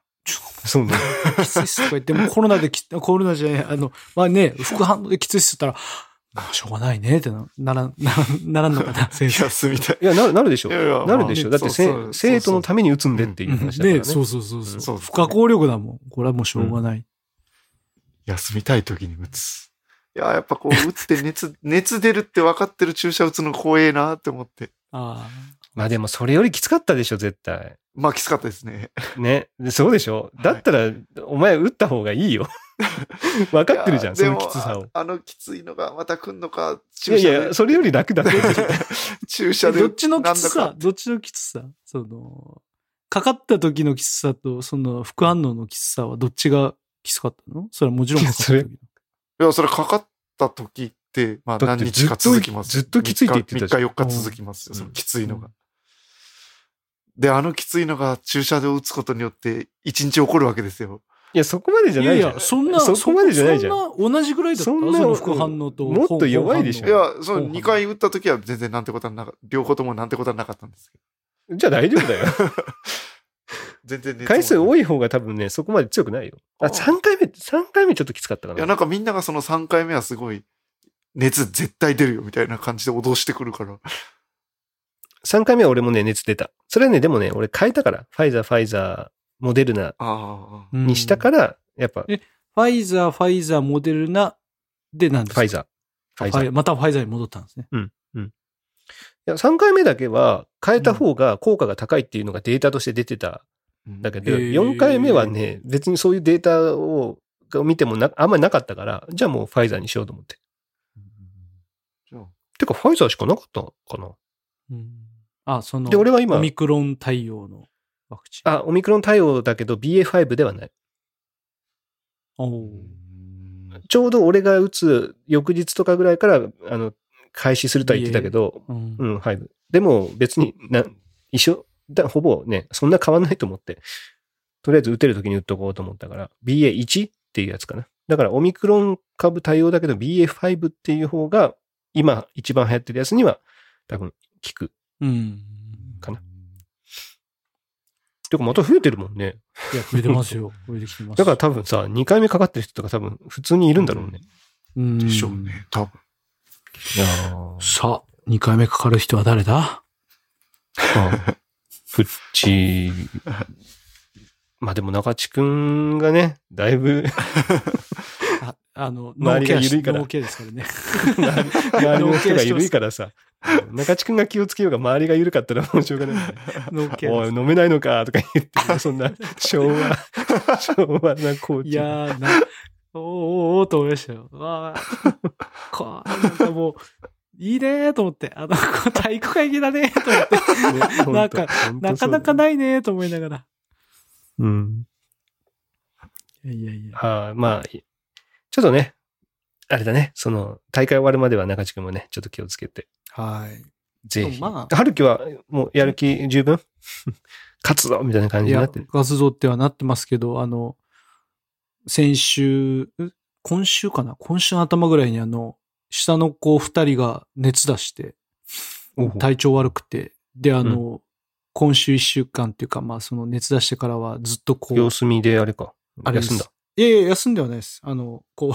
そうね。きついっすとか言ってもコロナでき、コロナじゃない、あの、まあね、副反応できついっすって言ったら、まあしょうがないねってな、ならん、ならん、ならんのかな、先生。休みたい。いや、なる、なるでしょ。いやいやなるでしょ。だってせそうそう生徒のために打つんでっていう話だからね。ね、そうそうそうそう。不可抗力だもん。これはもうしょうがない。休みたい時に打つ。いや、やっぱこう、打って熱、熱出るって分かってる注射打つの怖えなって思って。あまあでもそれよりきつかったでしょ、絶対。まあ、きつかったですね。ね。でそうでしょ？はいだったら、お前打った方がいいよ。分かってるじゃん、そのきつさを。ああのきついのがまた来んのか、い注射でやいや、それより楽だって。あ。注射で。どっちのきつさ？どっちのきつさ？その、かかった時のきつさと、その副反応のきつさはどっちがきつかったの？それはもちろんかかった時。いや、それかかった時って、まあだって何日か続きます。ずっとずっときついって言ってたじゃん3日、4日続きますよ、うんそのきついのが。で、あのきついのが注射で打つことによって、1日起こるわけですよ。いや、そこまでじゃないじゃん。いやいや、そんな、そこまでじゃないじゃん。そんな同じぐらいだったそんなその副反応と。もっと弱いでしょいや、その後半2回打った時は全然なんてことはなかった。両方ともなんてことはなかったんですけど。じゃあ大丈夫だよ。全然回数多い。い方が多分ね、そこまで強くないよ。あ、あ3回目、3回目ちょっときつかったかいや、な。なんかみんながその3回目はすごい、熱絶対出るよみたいな感じで脅してくるから。3回目は俺もね、熱出た。それはね、でもね、俺変えたから。ファイザー、ファイザー、モデルナにしたから、やっぱ、フえファイザー、ファイザー、モデルナで何ですか？ァイザー。ファイザー。またファイザーに戻ったんですね。や、3回目だけは変えた方が効果が高いっていうのがデータとして出てた。だけど、へー4回目はね、別にそういうデータをを見てもなあんまりなかったから、じゃあもうファイザーにしようと思って。じゃあてか、ファイザーしかなかったかな？あ、その、で、俺は今オ、ミクロン対応のワクチン。あ、オミクロン対応だけど BA.5 ではない。おーちょうど俺が打つ翌日とかぐらいから、あの、開始するとは言ってたけど、うんうん、5。でも別にな、一緒だ、ほぼね、そんな変わんないと思って、とりあえず打てる時に打っとこうと思ったから、BA1 っていうやつかな。だからオミクロン株対応だけど BA5 っていう方が、今一番流行ってるやつには多分効く。うん。かなてかまた増えてるもんね。いや、増えてますよ。増えてきてます。だから多分さ、2回目かかってる人とか多分普通にいるんだろうね。うんでしょうね、多分。いやーさあ、2回目かかる人は誰だ？あプッチ、まあでも中地くんがね、だいぶああの、周りが緩いからノーケアですからね。周りの人が緩いからさ、中地くんが気をつけようが周りが緩かったらもうしょうがない、おい。飲めないのかとか言って、そんな 昭和、昭和なコーチ。いやー、な、おーおーおーと思いましたよ。わあ、こう、なんかもう、いいねーと思って、あの、体育会系だねーと思って、なんかなかなかないねーと思いながら。うん。いやいやいや。はあ、まあ、ちょっとね、あれだね、その、大会終わるまでは中地くんもね、ちょっと気をつけて、はい。ぜひ。ま春樹はもうやる気十分？勝つぞみたいな感じになってる。、活動ってはなってますけど、あの、先週、う今週かな？今週の頭ぐらいにあの、下の子二人が熱出して、体調悪くて、で、あの、今週一週間っていうか、まあ、その熱出してからはずっとこう、様子見であれか。あれ休んだ。いやいや、休んではないです。あの、こう、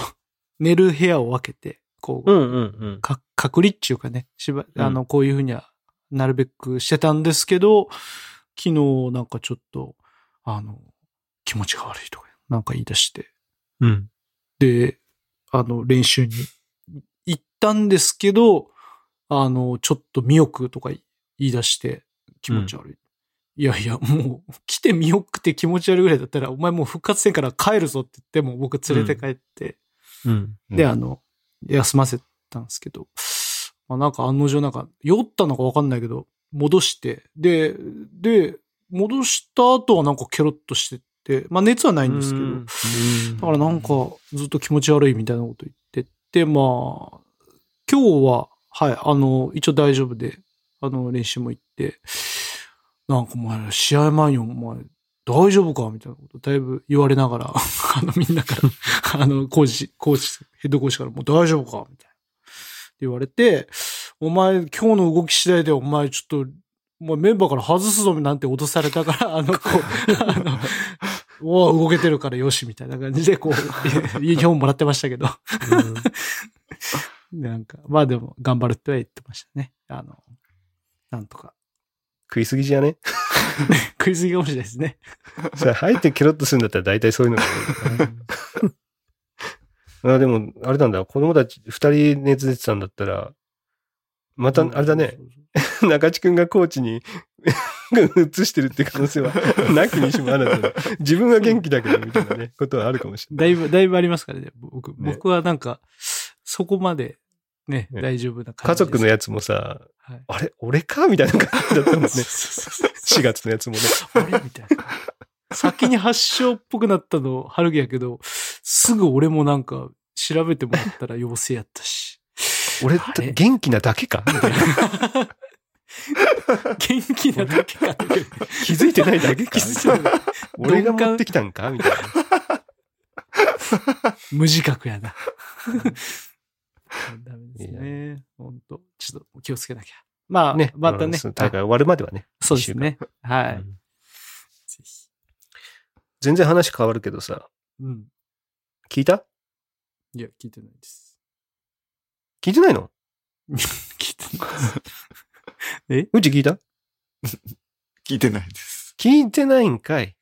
寝る部屋を分けて、こう、うんうんうん。か隔離っていうかね、しば、うんあの、こういうふうにはなるべくしてたんですけど、昨日なんかちょっと、あの、気持ちが悪いとか、なんか言い出して、うん。で、あの、練習に行ったんですけど、あの、ちょっと見送とか言い出して気持ち悪い。いやいや、もう、来て見送って気持ち悪いぐらいだったら、お前もう復活戦から帰るぞって言っても僕連れて帰って、うん。で、あの、休ませたんですけど、まあなんか案の定なんか、酔ったのかわかんないけど、戻して、で、で、戻した後はなんかケロッとしてて、まあ熱はないんですけど、うん。だからなんかずっと気持ち悪いみたいなこと言ってて、まあ、今日は、はい、あの、一応大丈夫で、あの、練習も行って、なんかお前、試合前にお前、大丈夫かみたいなこと、だいぶ言われながら、あの、みんなから、あの、コーチ、コーチ、ヘッドコーチから、もう大丈夫かみたいな。言われて、お前、今日の動き次第で、お前、ちょっと、もうメンバーから外すぞなんて脅されたから、あの、こう、あの、おう動けてるからよし、みたいな感じで、こう、ユニフォームもらってましたけど。なんか、まあでも、頑張るっては言ってましたね。あの、なんとか。食いすぎじゃね？食いすぎかもしれないですね。それ入ってケロッとするんだったら大体そういうのが多いあでも、あれなんだ、子供たち二人熱出てたんだったら、また、あれだね、中地くんがコーチに移してるって可能性はなきにしもあらず、自分は元気だけどみたいなね、ことはあるかもしれない。だいぶ、だいぶありますからね。僕、ね。僕はなんか、そこまで、ね、ね大丈夫な家。族のやつもさ、はい。あれ俺か？みたいな感じだったもんね。そうそうそう4月のやつもね。あれ？みたいな。先に発症っぽくなったの、春樹やけど、すぐ俺もなんか、調べてもらったら陽性やったし。俺あれ、元気なだけか？みたいな元気なだけか気づいてないだけか？俺が持ってきたんか？みたいな。無自覚やな。ダメですね。本当ちょっと気をつけなきゃ。まあ、ね。またね。大会終わるまではね。そうですね。はい。うんぜひ。全然話変わるけどさ、うん。聞いた？いや、聞いてないです。聞いてないの？聞いてないです。うち聞いた？聞いてないです。聞いてないんかい。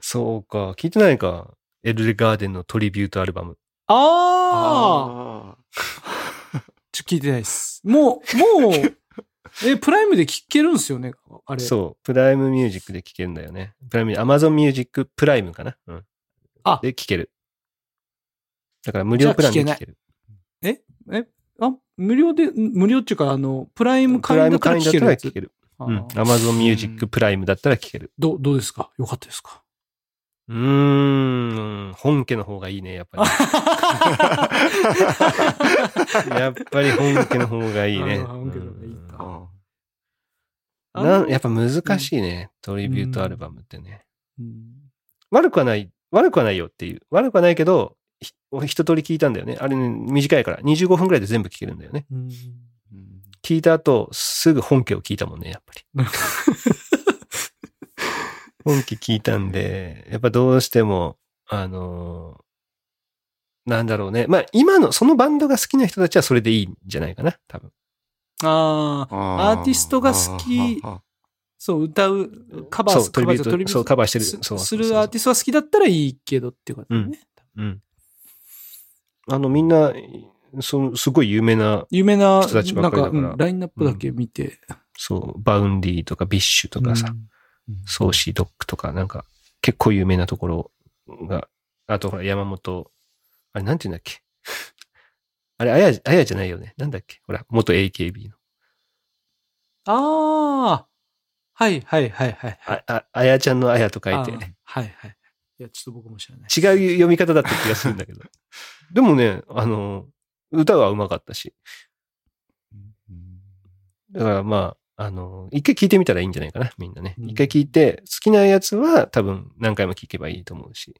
そうか、聞いてないか。エルレガーデンのトリビュートアルバム。あああちょ、聞いてないです。もう、もう、え、プライムで聞けるんですよね？あれ。そう、 Prime Music で聴けるんだよね。プライム、 Amazon Music Prime かな？うん。あで聴ける。だから無料プランで聴ける。え？あ、無料で、無料っていうか、あの、プライムプライ会員だったらム会員だった。ら聴ける。あうん。ーアマゾンミュージックプライムだったら聴ける。どう、どうですか？よかったですか？うーん、本家の方がいいね、やっぱり。やっぱり本家の方がいいね。あ本家の方がいいかああなのやっぱ難しいね、トリビュートアルバムってね。うん悪くはない、悪くはないよっていう。悪くはないけど、一通り聞いたんだよね。あれね、短いから。25分くらいで全部聞けるんだよね。聞いた後、すぐ本家を聞いたもんね、やっぱり。本家聞いたんで、やっぱどうしても、あのーなんだろうね。まあ、今の、そのバンドが好きな人たちはそれでいいんじゃないかな、多分。ああ、あアーティストが好きそう、歌う、カバーすそうトリビュートカバーすそうカバーしてるすそうそうそうするアーティストが好きだったらいいけどっていうことだね。うん。あの、みんな、そすごい有名な、有名な、人たちばなんか、っかりだからうんラインナップだけ見て。そう、 Vaundy とか BiSH とかさ、うんソーシードッグとか、なんか、結構有名なところが、あとほら、山本、あれ、なんて言うんだっけ？あれ、あや、あやじゃないよね。なんだっけ？ほら、元 AKB の。ああ、はいはいはいはい。あ、あ、あやちゃんのあやと書いて、はいはい。いや、ちょっと僕も知らない。違う読み方だった気がするんだけど。でもね、あの、歌は上手かったし。だからまあ、あの、一回聞いてみたらいいんじゃないかな、みんなね。うん一回聞いて、好きなやつは多分何回も聞けばいいと思うし。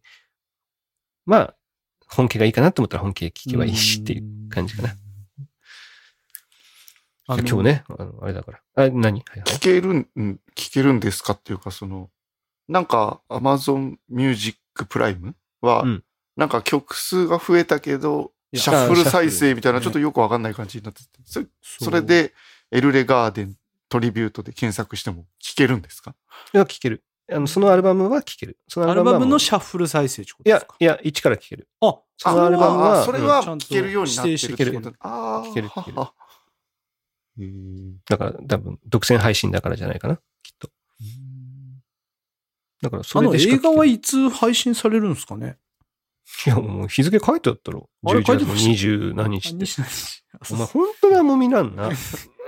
まあ、本家がいいかなと思ったら本家聞けばいいしっていう感じかな。あの今日ね、あのあれだから。あ、何？はいはい聞けるん、うん聞けるんですかっていうか、その、なんか、Amazon Music Prime は、うんなんか曲数が増えたけど、シャッフル再生みたいな、ねちょっとよくわかんない感じになってて、それ、で、エルレガーデントリビュートで検索しても聞けるんですか？いや、聞ける。あの、そのアルバムは聞ける。そのアルバムのシシャッフル再生ってこいやとですか、いや、一から聞ける。あ、そのアルバムはあそれうんは聞けるようになってるって指定してことああ、聞けるだから多分、独占配信だからじゃないかな。きっと。だから、そあのれでしか聞けない映画はいつ配信されるんですかね？いや、もう日付書いてあったろ。あれ11月の書いてました二十何日って。お前、本当なもみなんな。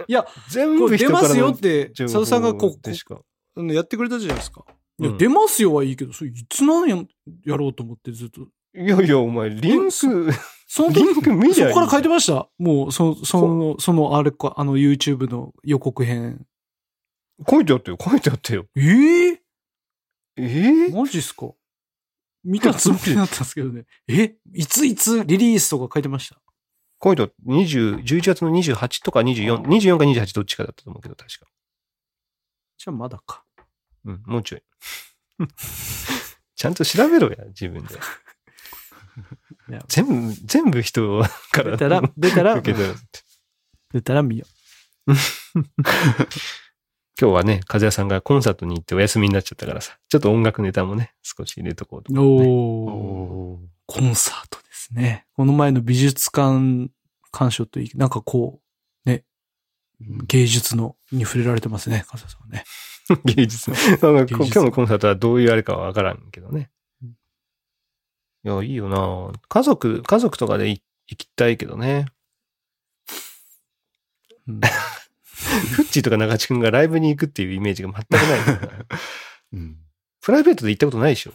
いや、全部出ますよって、佐藤さんがこう、やってくれたじゃないですか。いや、うん出ますよはいいけど、それいつなんややろうと思ってずっと。いやいや、お前、リンク、その時リンク見そこから書いてました？もう、そその、その、あれか、あの YouTube の予告編。書いてあったよ、書いてあったよ。えええー？マジっすか？見たつもりだったんですけどね。え？いついつリリースとか書いてました？こういうの20、11月の28とか24、24か28どっちかだったと思うけど、確か。じゃあまだか。うん、もうちょい。ちゃんと調べろや、自分で。全部、全部人から出たら、出たら、出たら見よ 今日はね、和也さんがコンサートに行ってお休みになっちゃったからさ、ちょっと音楽ネタもね、少し入れとこうとう。思って、ね。おー。コンサートですね。この前の美術館鑑賞といい、なんかこう、ね、芸術の、に触れられてますね、笠さんはね。芸術の。まあ芸術今日のコンサートはどういうあれかはわからんけどねうん。いや、いいよな家族、家族とかでい行きたいけどね。うん フッチーとか中地くんがライブに行くっていうイメージが全くない。うん。プライベートで行ったことないでしょ。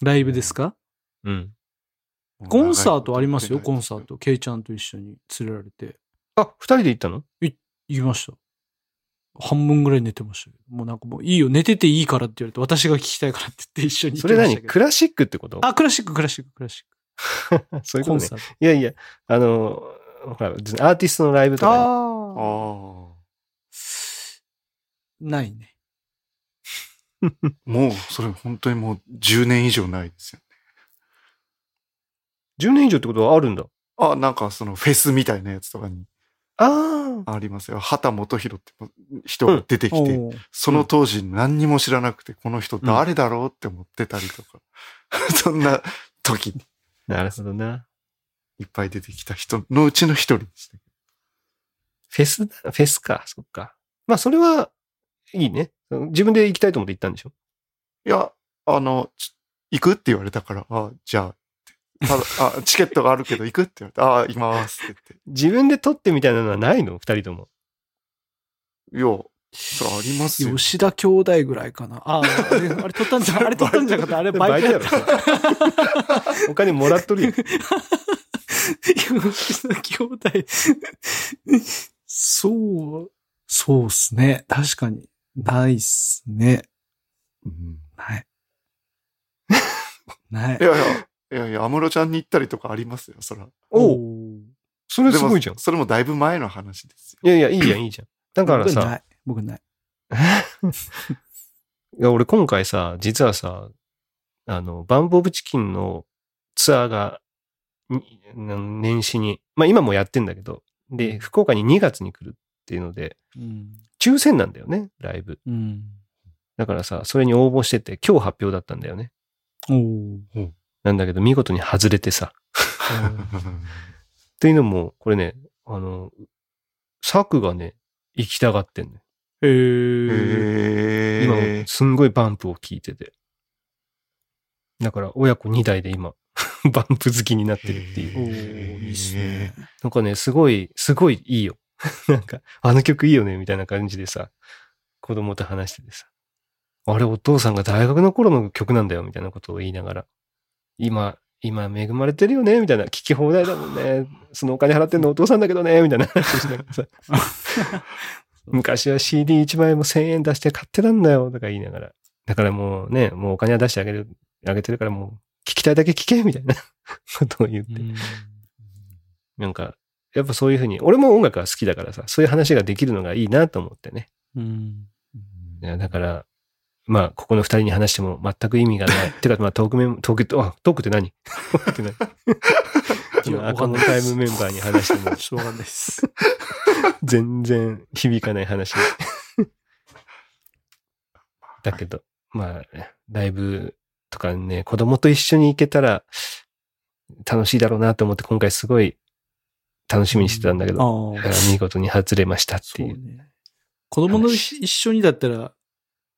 ライブですか？うん。コンサートありますよ、コンサート。ケイちゃんと一緒に連れられて。あ、二人で行ったの？行きました。半分ぐらい寝てましたけど。もうなんかもういいよ、寝てていいからって言われて、私が聞きたいからって言って一緒に行それきましたけど。何？クラシックってこと？あ、クラシック、クラシック、クラシック。そういうことねコンサ。ート。いやいや、あの、ほら、アーティストのライブとかにああ。ああ。ないね。もう、それ本当にもう10年以上ないですよ。10年以上ってことはあるんだ。あ、なんかそのフェスみたいなやつとかにああ。ありますよ。畑元博って人が出てきて、おーその当時何にも知らなくて、この人誰だろうって思ってたりとか、そんな時になるほどな。いっぱい出てきた人のうちの一人でした。フェスだ、フェスか、そっか。まあ、それは、いいね。自分で行きたいと思って行ったんでしょ？いや、あの、ち行くって言われたから、あ、じゃあただ、あ、チケットがあるけど行くって言われて、あ、行きますって言自分で撮ってみたいなのはないの？二人とも。って。いや、それありますよ。吉田兄弟ぐらいかな。ああ、あれ、あれ取ったんじゃ、あれ取ったんじゃなかった？あれバイトやバイトやろ。それお金もらっとるやん。吉田兄弟。そう、そうっすね。確かに。ないっすね。うんない。ないい。やいや、いやいや、安室ちゃんに行ったりとかありますよ、そら。おうおそれすごいじゃん。それもだいぶ前の話ですよ。いやいや、いいじゃん、いいじゃん。だからさ、僕ない。僕ない。いや、俺今回さ、実はさ、あの、バンボブチキンのツアーが、に年始に、まあ今もやってんだけど、で、福岡に2月に来るっていうので、うん。抽選なんだよね、ライブ。うん。だからさ、それに応募してて、今日発表だったんだよね。おーなんだけど、見事に外れてさ。っていうのも、これね、あの、サクがね、行きたがってんね。へえ。今すんごいバンプを聞いてて。だから親子2代で今、バンプ好きになってるっていう。いいっすね。なんかね、すごい、すごいいいよ。なんか、あの曲いいよね、みたいな感じでさ、子供と話しててさ。あれ、お父さんが大学の頃の曲なんだよ、みたいなことを言いながら。今、今恵まれてるよね、みたいな。聞き放題だもんね。そのお金払ってんのお父さんだけどね、みたいな話しながらさ。昔は CD1 枚も1000円出して買ってたんだよ、とか言いながら。だからもうね、もうお金は出してあげる、あげてるからもう、聞きたいだけ聞け、みたいなことを言って。なんか、やっぱそういうふうに、俺も音楽が好きだからさ、そういう話ができるのがいいなと思ってね。うん。だから、まあ、ここの二人に話しても全く意味がない。てか、まあ、トークメン、トーク、あ、トークって何？トークって何？いやアコモタイムメンバーに話しても しょうがないです。全然響かない話。だけど、まあ、ライブとかね、子供と一緒に行けたら楽しいだろうなと思って今回すごい楽しみにしてたんだけど、ああ。見事に外れましたってそういう。ね。子供の一一緒にだったら、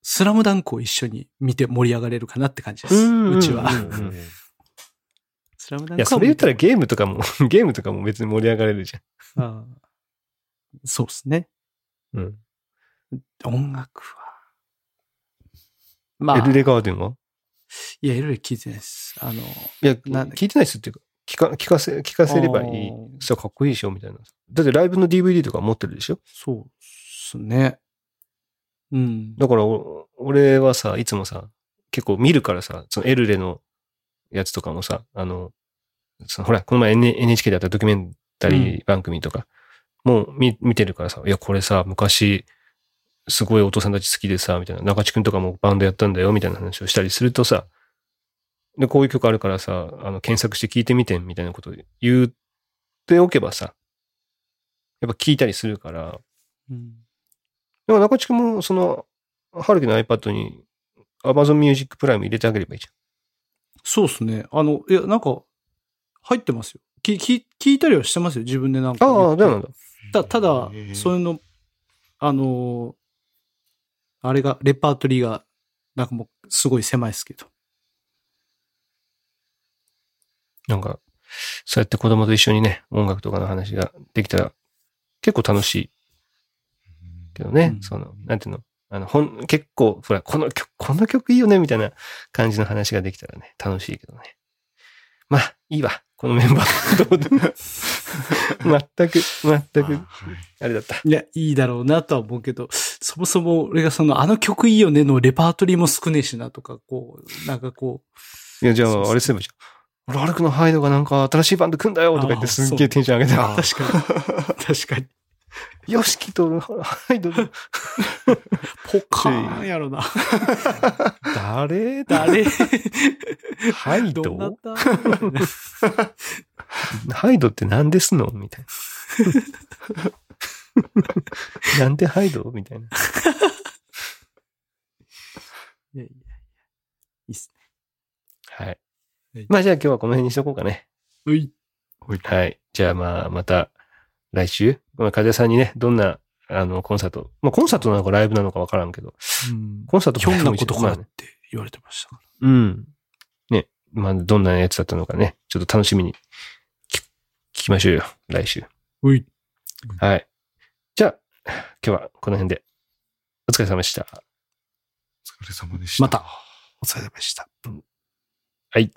スラムダンクを一緒に見て盛り上がれるかなって感じです。うんうちは。うんうんスラムダンクいや、それ言ったらゲームとかも、ゲームとかも別に盛り上がれるじああそうですね。ゃん。うん。音楽は。まあ、エルレガーデンは？いや、エルレ聞いてないです。あの、いや、なんだ聞いてないっすっていうか、聞か、聞かせ、聞かせればいい。そう、かっこいいでしょみたいな。だってライブの DVD とか持ってるでしょ？そうっすね。うん。だからお、俺はさ、いつもさ、結構見るからさ、そのエルレのやつとかもさ、あの、そのほら、この前 NHK であったドキュメンタリー番組とか、もう見見てるからさ、いや、これさ、昔、すごいお父さんたち好きでさ、みたいな、中地くんとかもバンドやったんだよ、みたいな話をしたりするとさ、で、こういう曲あるからさ、あの、検索して聞いてみて、みたいなこと言っておけばさ、やっぱ聞いたりするから、うんでも中地くんも、その、春樹の iPad に Amazon Music プライム入れてあげればいいじそうっすね。あの、いや、なんか、入ってますよ。き聞聞いたりはしてますよ。自分でなんか。ああ、そうなんだ。たただそういうの、あのーあれが、レパートリーが、なんかもう、すごい狭いですけど。なんか、そうやって子供と一緒にね、音楽とかの話ができたら、結構楽しいけどね、うんその、なんていうの、あの、ほん、結構、ほら、この曲、この曲いいよね、みたいな感じの話ができたらね、楽しいけどね。まあ、いいわ。このメンバー。どうでも全く、全く、はいあれだった。いや、いいだろうなとは思うけど、そもそも俺がその、あの曲いいよねのレパートリーも少ねえしなとか、こう、なんかこいや、じゃあ、あれすればいいじゃん。俺、歩くのハイドがなんか新しいバンド組んだよとか言ってすっげえテンション上げてう、確かに、確かに。ヨシキとハイドで、ポカーンやろな。誰？誰？ハイド？ハイドって何ですの？みたいな。なんでハイド？みたいな。いやいやいや。いいっすはいはい。まあじゃあ今日はこの辺にしとこうかね。ね。うい。はい。じゃあまあまた来週、まあ風さんにね、どんなあのコンサート、まあコンサートなのかライブなのかわからんけど、うん。コンサートひょんなことからっまあねて言われてましたかうん。ね。まあどんなやつだったのかね、ちょっと楽しみに聞聞きましょうよ。来週。ら。うい。はい。じゃあ、今日はこの辺で。お疲れ様でした。お疲れ様でした。また。お疲れ様でした。はい。